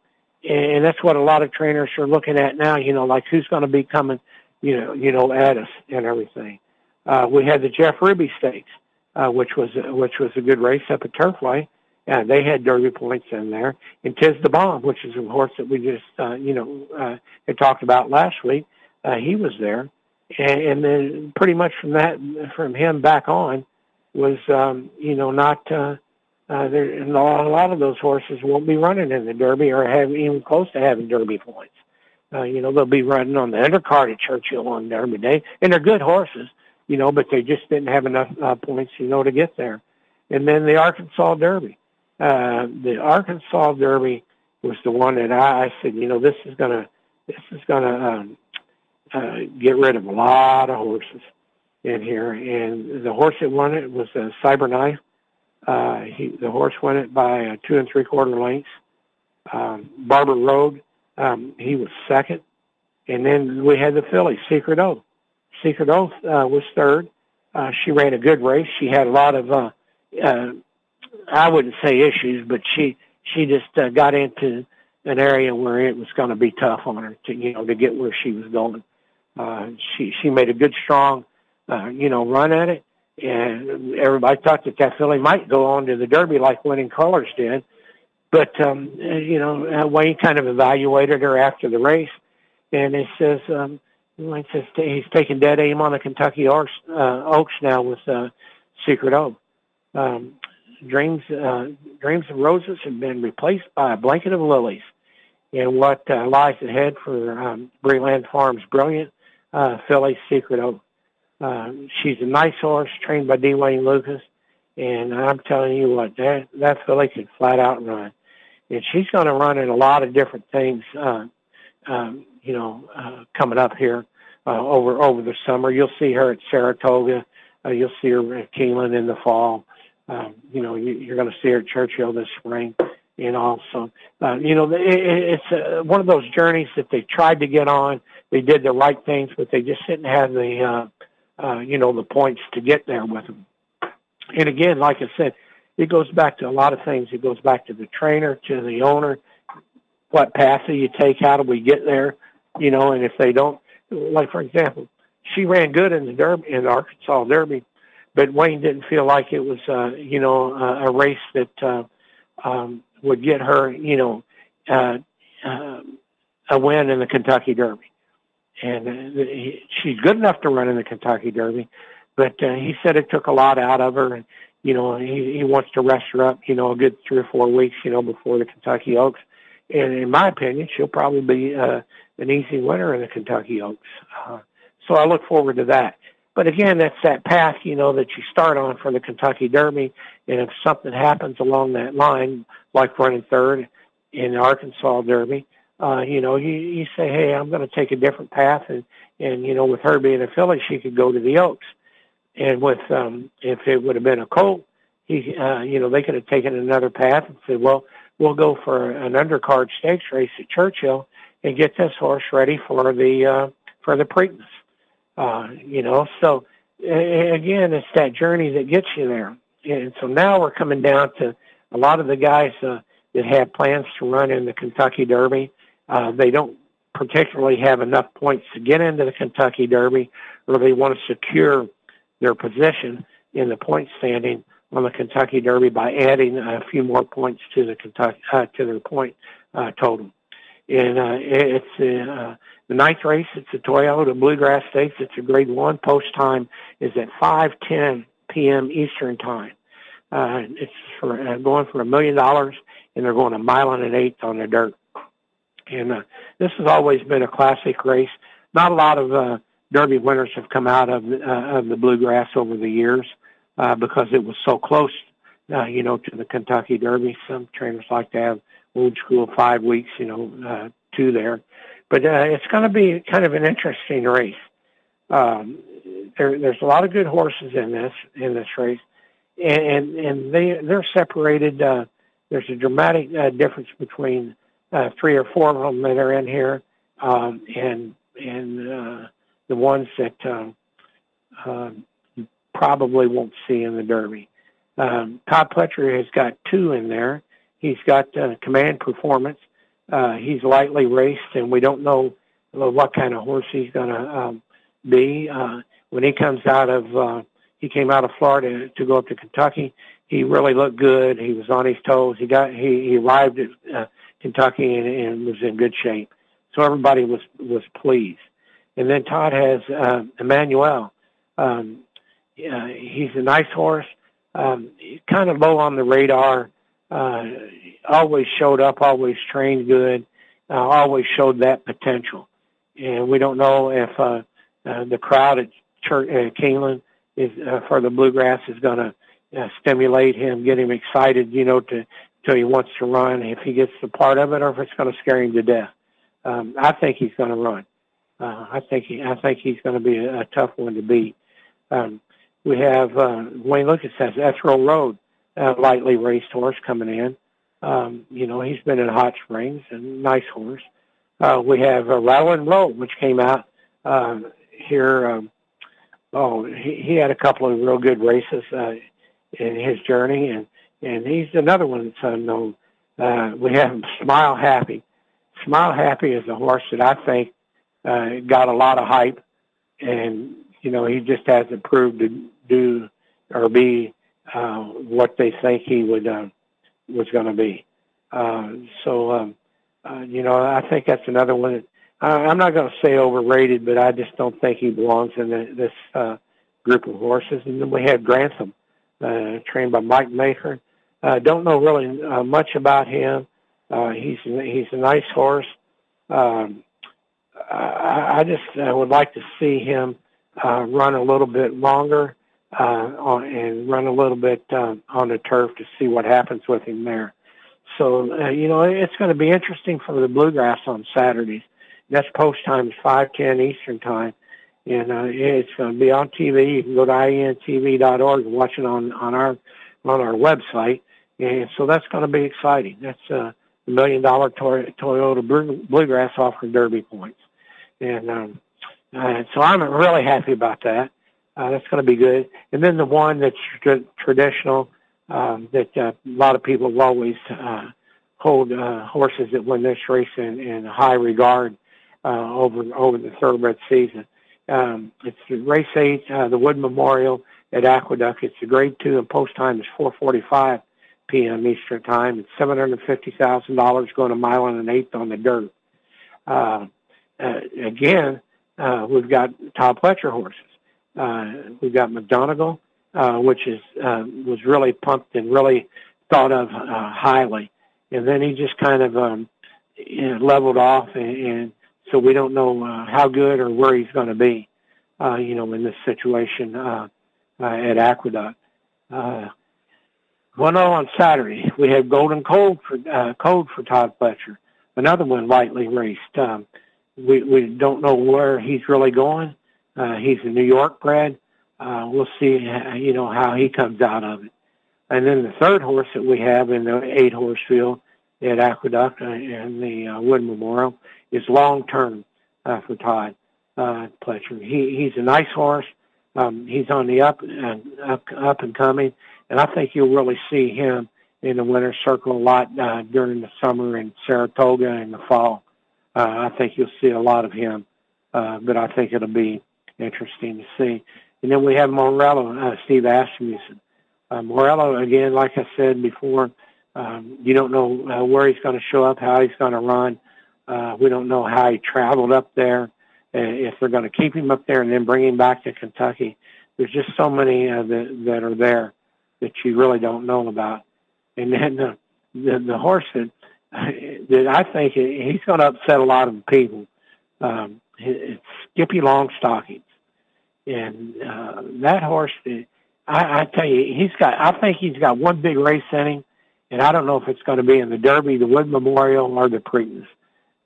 And that's what a lot of trainers are looking at now. You know, like who's going to be coming, you know, you know, at us and everything. Uh, we had the Jeff Ruby Stakes, uh, which was which was a good race up at Turfway. and they had Derby points in there. And Tiz the Bomb, which is a horse that we just, uh, you know, uh, had talked about last week, uh, he was there. And, and then pretty much from that, from him back on, was, um, you know, not, uh, uh, there, a lot of those horses won't be running in the Derby or have even close to having Derby points. Uh, you know, they'll be running on the undercard at Churchill on Derby Day, and they're good horses, you know, but they just didn't have enough uh, points, you know, to get there. And then the Arkansas Derby. Uh, the Arkansas Derby was the one that I, I said, you know, this is gonna this is gonna um, uh, get rid of a lot of horses in here. And the horse that won it was a Cyberknife. Uh, he, the horse won it by uh, two and three quarter lengths. Um, Barber Road, um, he was second. And then we had the filly, Secret Oath. Secret Oath uh, was third. Uh, she ran a good race. She had a lot of, uh, uh, I wouldn't say issues, but she she just uh, got into an area where it was going to be tough on her to you know to get where she was going. Uh, she she made a good strong uh, you know run at it, and everybody thought that that filly might go on to the Derby like Winning Colors did. But um, you know, uh, Wayne kind of evaluated her after the race, and he says, um, Wayne says he's taking dead aim on the Kentucky Oaks, uh, Oaks now with uh, Secret Oath. Um, dreams, uh, dreams of roses have been replaced by a blanket of lilies, and what uh, lies ahead for um, Briland Farms' brilliant uh, filly Secret Oath. Uh, she's a nice horse, trained by D. Wayne Lukas, and I'm telling you what, that that filly could flat out run and she's going to run in a lot of different things. Uh, um, you know, uh, coming up here uh, over over the summer, you'll see her at Saratoga. Uh, you'll see her at Keeneland in the fall. Um, you know, you, you're going to see her at Churchill this spring. And also, uh, you know, it, it's uh, one of those journeys that they tried to get on. They did the right things, but they just didn't have the, uh, uh, you know, the points to get there with them. And again, like I said, it goes back to a lot of things. It goes back to the trainer, to the owner. What path do you take? How do we get there? You know, and if they don't, like for example, she ran good in the Derby, in the Arkansas Derby, but Wayne didn't feel like it was, uh, you know, uh, a race that uh, um, would get her, you know, uh, uh, a win in the Kentucky Derby. And uh, he, she's good enough to run in the Kentucky Derby, but uh, he said it took a lot out of her, and you know, he, he wants to rest her up, you know, a good three or four weeks, you know, before the Kentucky Oaks. And in my opinion, she'll probably be uh, an easy winner in the Kentucky Oaks. Uh, so I look forward to that. But again, that's that path, you know, that you start on for the Kentucky Derby. And if something happens along that line, like running third in the Arkansas Derby, uh, you know, you, you say, hey, I'm going to take a different path. And, and, you know, with her being a filly, she could go to the Oaks. And with um, if it would have been a colt, he uh, you know they could have taken another path and said, well, we'll go for an undercard stakes race at Churchill and get this horse ready for the uh, for the Preakness. Uh, you know, so again, it's that journey that gets you there. And so now we're coming down to a lot of the guys uh, that have plans to run in the Kentucky Derby. Uh, they don't particularly have enough points to get into the Kentucky Derby, or they want to secure their position in the point standing on the Kentucky Derby by adding a few more points to the Kentucky uh, to their point uh, total. And uh, it's uh, the ninth race. It's the Toyota Bluegrass Stakes. It's a Grade One. Post time is at 5:10 p.m. Eastern Time. Uh, it's for uh, going for a million dollars, and they're going a mile and an eighth on the dirt. And uh, this has always been a classic race. Not a lot of uh, Derby winners have come out of uh, of the bluegrass over the years uh, because it was so close, uh, you know, to the Kentucky Derby. Some trainers like to have old school five weeks, you know, uh, two there, but uh, it's going to be kind of an interesting race. Um, there, there's a lot of good horses in this in this race, and and they they're separated. Uh, there's a dramatic uh, difference between uh, three or four of them that are in here, um, and and uh, the ones that um, uh, you probably won't see in the Derby. Um, Todd Pletcher has got two in there. He's got uh, command performance. Uh, he's lightly raced, and we don't know what kind of horse he's going to um, be. Uh, when he comes out of, uh, he came out of Florida to go up to Kentucky. He really looked good. He was on his toes. He got he, he arrived at uh, Kentucky and, and was in good shape. So everybody was was pleased. And then Todd has uh, Emmanuel. Um, uh, he's a nice horse, um, kind of low on the radar. Uh, always showed up, always trained good, uh, always showed that potential. And we don't know if uh, uh, the crowd at Church, uh, Keeneland is uh, for the bluegrass is going to uh, stimulate him, get him excited, you know, to till he wants to run. If he gets the part of it, or if it's going to scare him to death. Um, I think he's going to run. Uh, I think he, I think he's going to be a, a tough one to beat. Um, we have uh, Wayne Lukas has Ethereal Road, a lightly raced horse coming in. Um, you know, he's been in Hot Springs, and nice horse. uh, we have uh, Rattle and which came out uh, here. Um, oh, he, he had a couple of real good races uh, in his journey, and and he's another one that's unknown. Uh, we have Smile Happy. Smile Happy is a horse that I think uh, got a lot of hype, and you know he just hasn't proved to do or be uh, what they think he would uh, was going to be. Uh, so um, uh, you know I think that's another one. That, I, I'm not going to say overrated, but I just don't think he belongs in the, this uh, group of horses. And then we have Grantham, uh, trained by Mike Maker. Uh, don't know really uh, much about him. Uh, he's he's a nice horse. Um, I, I just uh, would like to see him uh, run a little bit longer uh, on, and run a little bit uh, on the turf to see what happens with him there. So uh, you know it's going to be interesting for the bluegrass on Saturdays. That's post time five ten Eastern time, and uh, it's going to be on TV. You can go to intv.org and watch it on on our on our website, and so that's going to be exciting. That's uh, the million dollar Toyota Bluegrass offering Derby points, and um, uh, so I'm really happy about that. Uh, that's going to be good. And then the one that's tr- traditional um, that uh, a lot of people always uh, hold uh, horses that win this race in, in high regard uh, over over the thoroughbred season. Um, it's the race eight, uh, the Wood Memorial at Aqueduct. It's a grade two, and post time is 4:45 p.m. Eastern time. It's seven hundred fifty thousand dollars going a mile and an eighth on the dirt. Uh, uh, again, uh, we've got Todd Pletcher horses. Uh, we've got Mo Donegal, uh, which is uh, was really pumped and really thought of uh, highly, and then he just kind of um, you know, leveled off, and, and so we don't know uh, how good or where he's going to be, uh, you know, in this situation uh, uh, at Aqueduct. Uh, one on Saturday, we have Golden Cold for uh, Code for Todd Pletcher. another one lightly raced. Um, we we don't know where he's really going. Uh, he's a New York bred. Uh, we'll see, uh, you know, how he comes out of it. And then the third horse that we have in the eight horse field at Aqueduct and the uh, Wood Memorial is long term uh, for Todd uh, Pletcher. He he's a nice horse. Um, he's on the up and up up and coming, and I think you'll really see him in the winter circle a lot uh, during the summer in Saratoga and the fall. Uh, I think you'll see a lot of him, uh, but I think it'll be interesting to see. And then we have Morello, uh, Steve Asmussen. Uh, Morello, again, like I said before, um, you don't know uh, where he's going to show up, how he's going to run. Uh, we don't know how he traveled up there, if they're going to keep him up there and then bring him back to Kentucky. There's just so many uh, that, that are there that you really don't know about. And then the, the, the horse that, that I think he's going to upset a lot of people. Um, it's Skippy Longstockings. And uh, that horse, I, I tell you, he's got. I think he's got one big race in him, and I don't know if it's going to be in the Derby, the Wood Memorial, or the Preakness.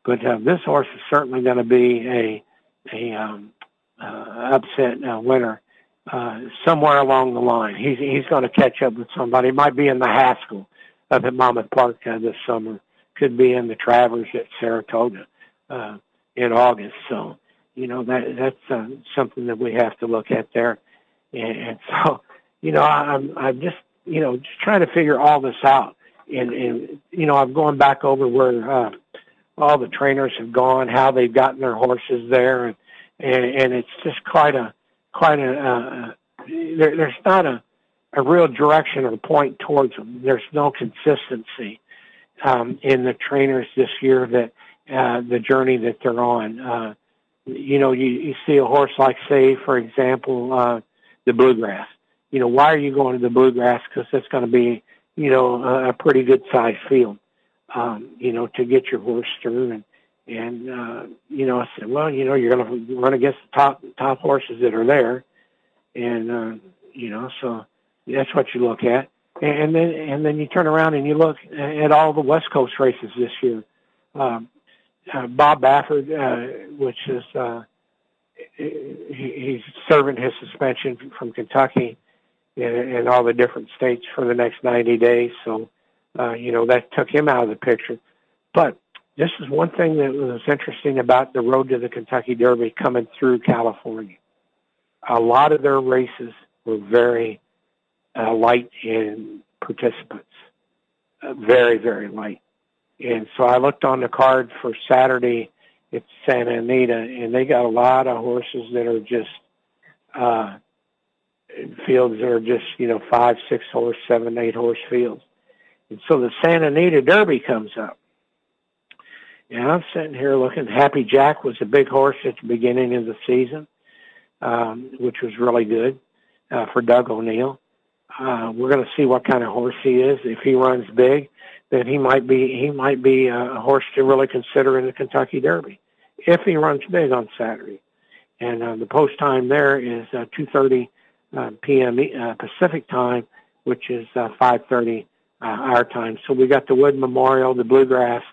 But uh, this horse is certainly going to be a a um, uh, upset uh, winner uh, somewhere along the line. He's he's going to catch up with somebody. It might be in the Haskell up at Monmouth Park uh, this summer. Could be in the Travers at Saratoga uh, in August. So you know that that's uh, something that we have to look at there. And, and so, you know, I'm I'm just you know just trying to figure all this out. And and you know, I'm going back over where uh, all the trainers have gone, how they've gotten their horses there, and and, and it's just quite a quite a uh, there, there's not a a real direction or point towards them. There's no consistency um, in the trainers this year that uh, the journey that they're on. Uh, you know, you, you see a horse like, say, for example, uh, the bluegrass. You know, why are you going to the bluegrass? Because it's going to be, you know, a, a pretty good sized field, um, you know, to get your horse through. And, and, uh, you know, I said, well, you know, you're going to run against the top, top horses that are there. And, uh, you know, so that's what you look at. And then, and then you turn around and you look at all the West Coast races this year. Um, uh, Bob Baffert, uh, which is uh, he, he's serving his suspension from Kentucky and, in all the different states for the next 90 days. So, uh, you know, that took him out of the picture. But this is one thing that was interesting about the road to the Kentucky Derby coming through California. A lot of their races were very uh, light in participants, uh, very very light. And so I looked on the card for Saturday at Santa Anita, and they got a lot of horses that are just uh, fields that are just you know five, six horse, seven, eight horse fields. And so the Santa Anita Derby comes up. And I'm sitting here looking. Happy Jack was a big horse at the beginning of the season, um, which was really good uh, for Doug O'Neill. Uh, we're going to see what kind of horse he is. If he runs big, then he might be he might be a horse to really consider in the Kentucky Derby if he runs big on Saturday. And uh, the post time there is uh, 2:30 uh, p.m. Uh, Pacific time, which is uh, 5:30 uh, our time. So we got the Wood Memorial, the Bluegrass,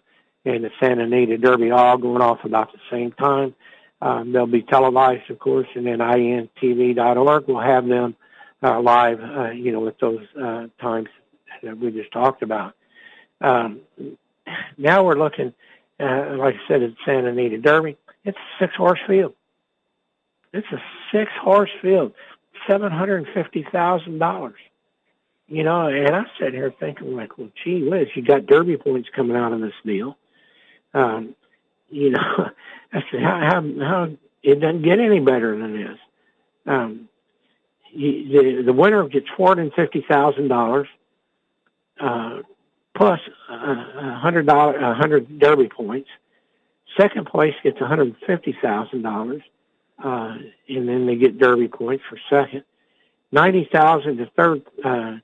and the Santa Anita Derby all going off about the same time. Um, they'll be televised, of course, and then intv.org will have them uh, live, uh, you know, with those uh, times that we just talked about. Um, now we're looking, uh, like I said, at Santa Anita Derby. It's a six horse field. It's a six horse field, $750,000. You know, and I'm sitting here thinking, like, well, gee whiz, you got Derby points coming out of this deal. Um, you know, I said, how, how, how, it doesn't get any better than this. Um, you, the, the winner gets $450,000, uh, plus a hundred dollar, a hundred derby points. Second place gets $150,000, uh, and then they get derby points for second. 90,000 to third, uh,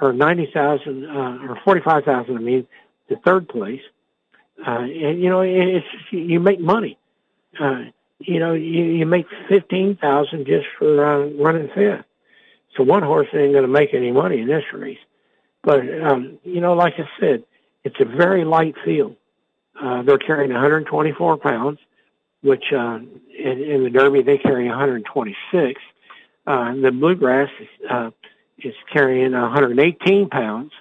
or 90,000, uh, or 45,000, I mean, to third place. Uh, and you know, it's you make money. Uh, you know, you, you make fifteen thousand just for uh, running fifth. So one horse ain't going to make any money in this race. But um, you know, like I said, it's a very light field. Uh, they're carrying 124 pounds, which uh, in, in the Derby they carry 126. Uh, the Bluegrass uh, is carrying 118 pounds.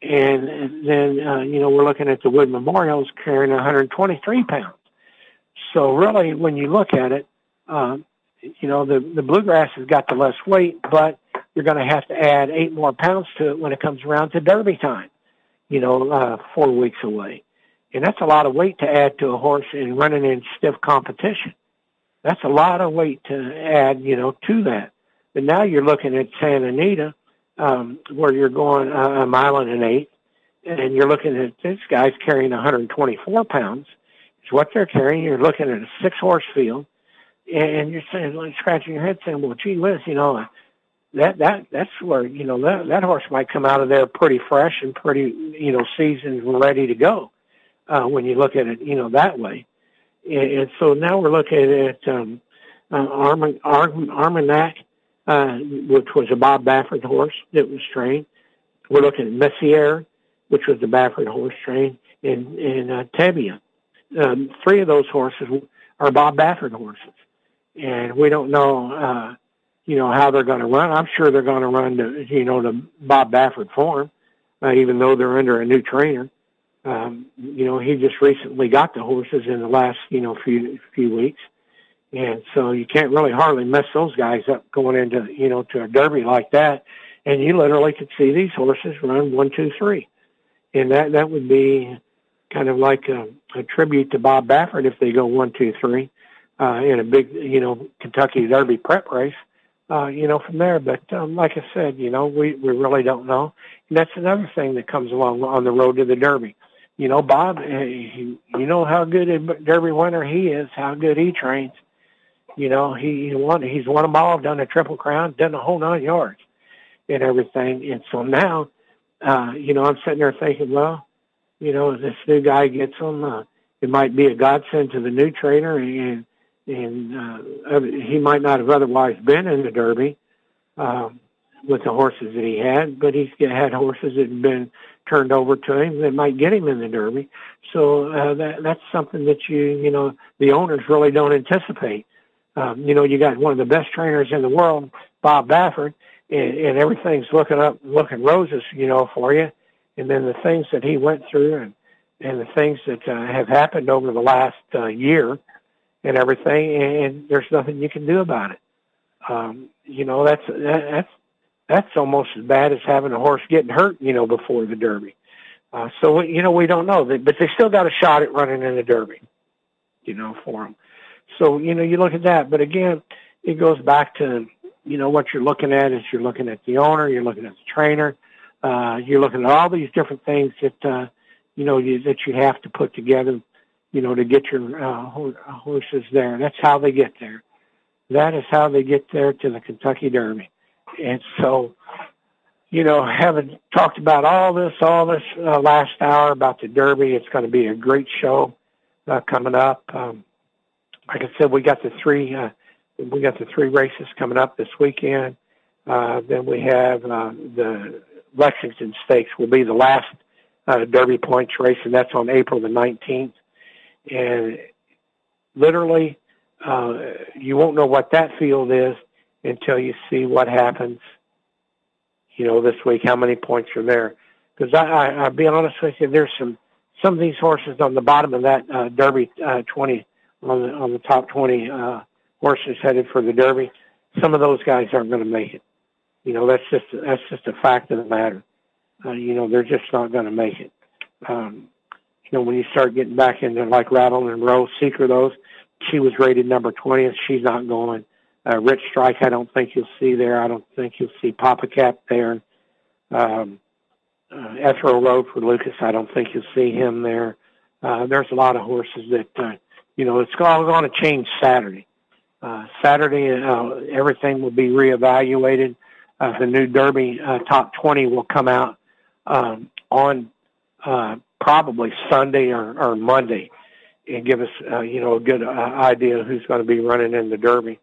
And then, uh, you know, we're looking at the Wood Memorials carrying 123 pounds. So really, when you look at it, um, you know, the, the bluegrass has got the less weight, but you're going to have to add eight more pounds to it when it comes around to Derby time, you know, uh, four weeks away. And that's a lot of weight to add to a horse in running in stiff competition. That's a lot of weight to add, you know, to that. But now you're looking at Santa Anita, um, where you're going a, a mile and an eighth, and you're looking at this guy's carrying 124 pounds. Is what they're carrying. You're looking at a six horse field, and you're saying, like, scratching your head, saying, "Well, gee whiz, you know." That that that's where you know that that horse might come out of there pretty fresh and pretty you know seasoned and ready to go uh, when you look at it you know that way, and, and so now we're looking at um, uh, Arm, Arm, Armagnac uh, which was a Bob Baffert horse that was trained. We're looking at Messier, which was the Baffert horse trained, and, and uh, Taiba. Um, three of those horses are Bob Baffert horses. And we don't know, uh, you know, how they're going to run. I'm sure they're going to run to, you know, the Bob Baffert form, uh, even though they're under a new trainer. Um, you know, he just recently got the horses in the last, you know, few few weeks. And so you can't really hardly mess those guys up going into, you know, to a derby like that. And you literally could see these horses run one, two, three. And that, that would be kind of like a, a tribute to Bob Baffert if they go one, two, three, uh, in a big, you know, Kentucky Derby prep race, uh, you know, from there. But, um, like I said, you know, we, we really don't know. And that's another thing that comes along on the road to the Derby. You know, Bob, he, you know how good a Derby winner he is, how good he trains you know, he, he won. He's won them all, done a triple crown, done a whole nine yards, and everything. And so now, uh, you know, I'm sitting there thinking, well, you know, this new guy gets them. Uh, it might be a godsend to the new trainer, and and uh, he might not have otherwise been in the Derby um, with the horses that he had, but he's had horses that have been turned over to him that might get him in the Derby. So uh, that that's something that you you know the owners really don't anticipate um, you know, you got one of the best trainers in the world, Bob Baffert, and, and everything's looking up, looking roses, you know, for you. And then the things that he went through and, and the things that uh, have happened over the last uh, year and everything, and there's nothing you can do about it. Um, you know, that's that, that's that's almost as bad as having a horse getting hurt, you know, before the Derby. Uh, so you know, we don't know, but they still got a shot at running in the Derby, you know, for them. So you know, you look at that, but again, it goes back to you know what you're looking at is you're looking at the owner, you're looking at the trainer, uh, you're looking at all these different things that uh, you know you, that you have to put together, you know, to get your uh, horses there. That's how they get there. That is how they get there to the Kentucky Derby. And so, you know, having talked about all this, all this uh, last hour about the Derby, it's going to be a great show uh, coming up. Um, like I said, we got the three, uh, we got the three races coming up this weekend. Uh, then we have uh, the Lexington Stakes will be the last uh, Derby points race, and that's on April the 19th. And literally, uh, you won't know what that field is until you see what happens, you know, this week, how many points are there. Because I, I, I'll be honest with you, there's some, some of these horses on the bottom of that uh, Derby uh, 20, on the, on the top 20 uh, horses headed for the Derby, some of those guys aren't going to make it. You know, that's just, that's just a fact of the matter. Uh, you know, they're just not going to make it. Um, you know, when you start getting back into like Rattle N Roll, Seeker, those, she was rated number 20th. She's not going. Uh, Rich Strike, I don't think you'll see there. I don't think you'll see Pappacap there. Um, uh, Ethereal Road for Lukas, I don't think you'll see him there. Uh, there's a lot of horses that, uh, you know, it's all going to change Saturday. Uh, Saturday, uh, everything will be reevaluated. Uh, the new Derby uh, top 20 will come out um, on uh, probably Sunday or, or Monday and give us, uh, you know, a good uh, idea who's going to be running in the Derby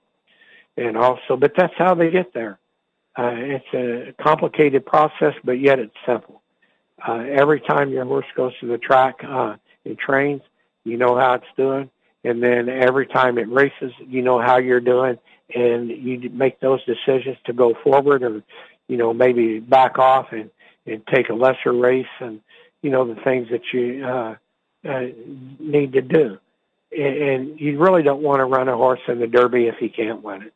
and also, but that's how they get there. Uh, it's a complicated process, but yet it's simple. Uh, every time your horse goes to the track uh, and trains, you know how it's doing, and then every time it races, you know how you're doing, and you make those decisions to go forward or, you know, maybe back off and and take a lesser race, and you know the things that you uh, uh, need to do. And, and you really don't want to run a horse in the Derby if he can't win it.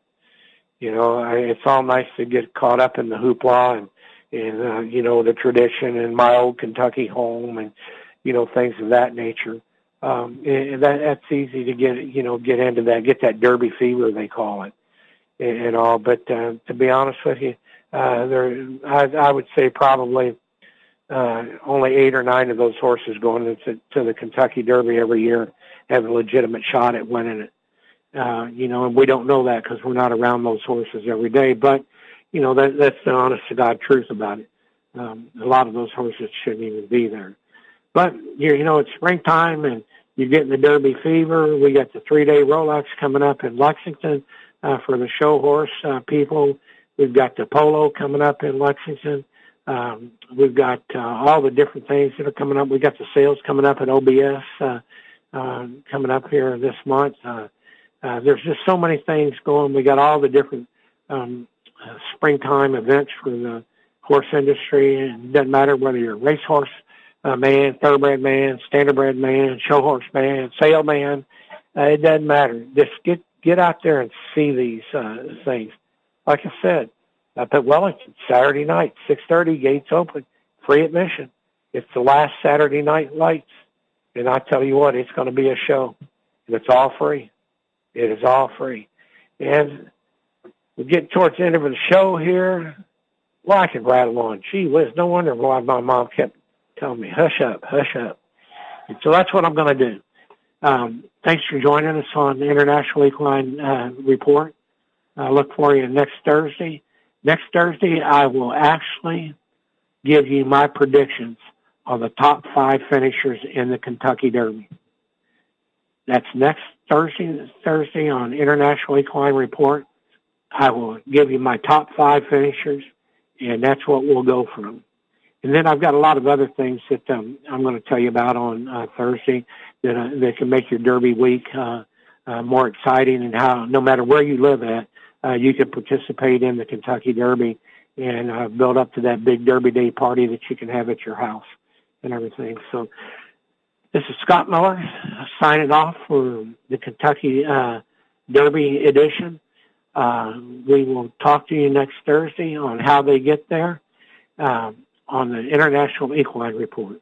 You know, I, it's all nice to get caught up in the hoopla and and uh, you know the tradition and my old Kentucky home and you know things of that nature. Um, and that that's easy to get you know get into that get that Derby fever they call it and, and all. But uh, to be honest with you, uh, there I, I would say probably uh, only eight or nine of those horses going to, to the Kentucky Derby every year have a legitimate shot at winning it. Uh, you know, and we don't know that because we're not around those horses every day. But you know, that that's the honest to God truth about it. Um, a lot of those horses shouldn't even be there. But you you know, it's springtime and you're getting the Derby fever. We got the three day Rolex coming up in Lexington uh, for the show horse uh, people. We've got the polo coming up in Lexington. Um, we've got uh, all the different things that are coming up. We've got the sales coming up at OBS uh, uh, coming up here this month. Uh, uh, there's just so many things going. We got all the different um, uh, springtime events for the horse industry. And it doesn't matter whether you're a racehorse uh, man, thoroughbred man, standardbred man, show horse man, sale man. Uh, it doesn't matter. Just get get out there and see these uh, things. Like I said, up at Wellington, Saturday night, 6.30, gates open, free admission. It's the last Saturday night lights. And I tell you what, it's going to be a show. And it's all free. It is all free. And we're getting towards the end of the show here. Well, I can rattle on. Gee whiz, no wonder why my mom kept telling me, hush up, hush up. And so that's what I'm going to do. Um, thanks for joining us on the International Equine uh, Report. I look for you next Thursday. Next Thursday, I will actually give you my predictions on the top five finishers in the Kentucky Derby. That's next Thursday, Thursday on International Equine Report. I will give you my top five finishers, and that's what we'll go from. And then I've got a lot of other things that um, I'm going to tell you about on uh, Thursday that uh, that can make your Derby week uh, uh, more exciting, and how no matter where you live at, uh, you can participate in the Kentucky Derby and uh, build up to that big Derby Day party that you can have at your house and everything. So This is Scott Miller signing off for the Kentucky uh, Derby edition. Uh, we will talk to you next Thursday on how they get there uh, on the International Equine Report.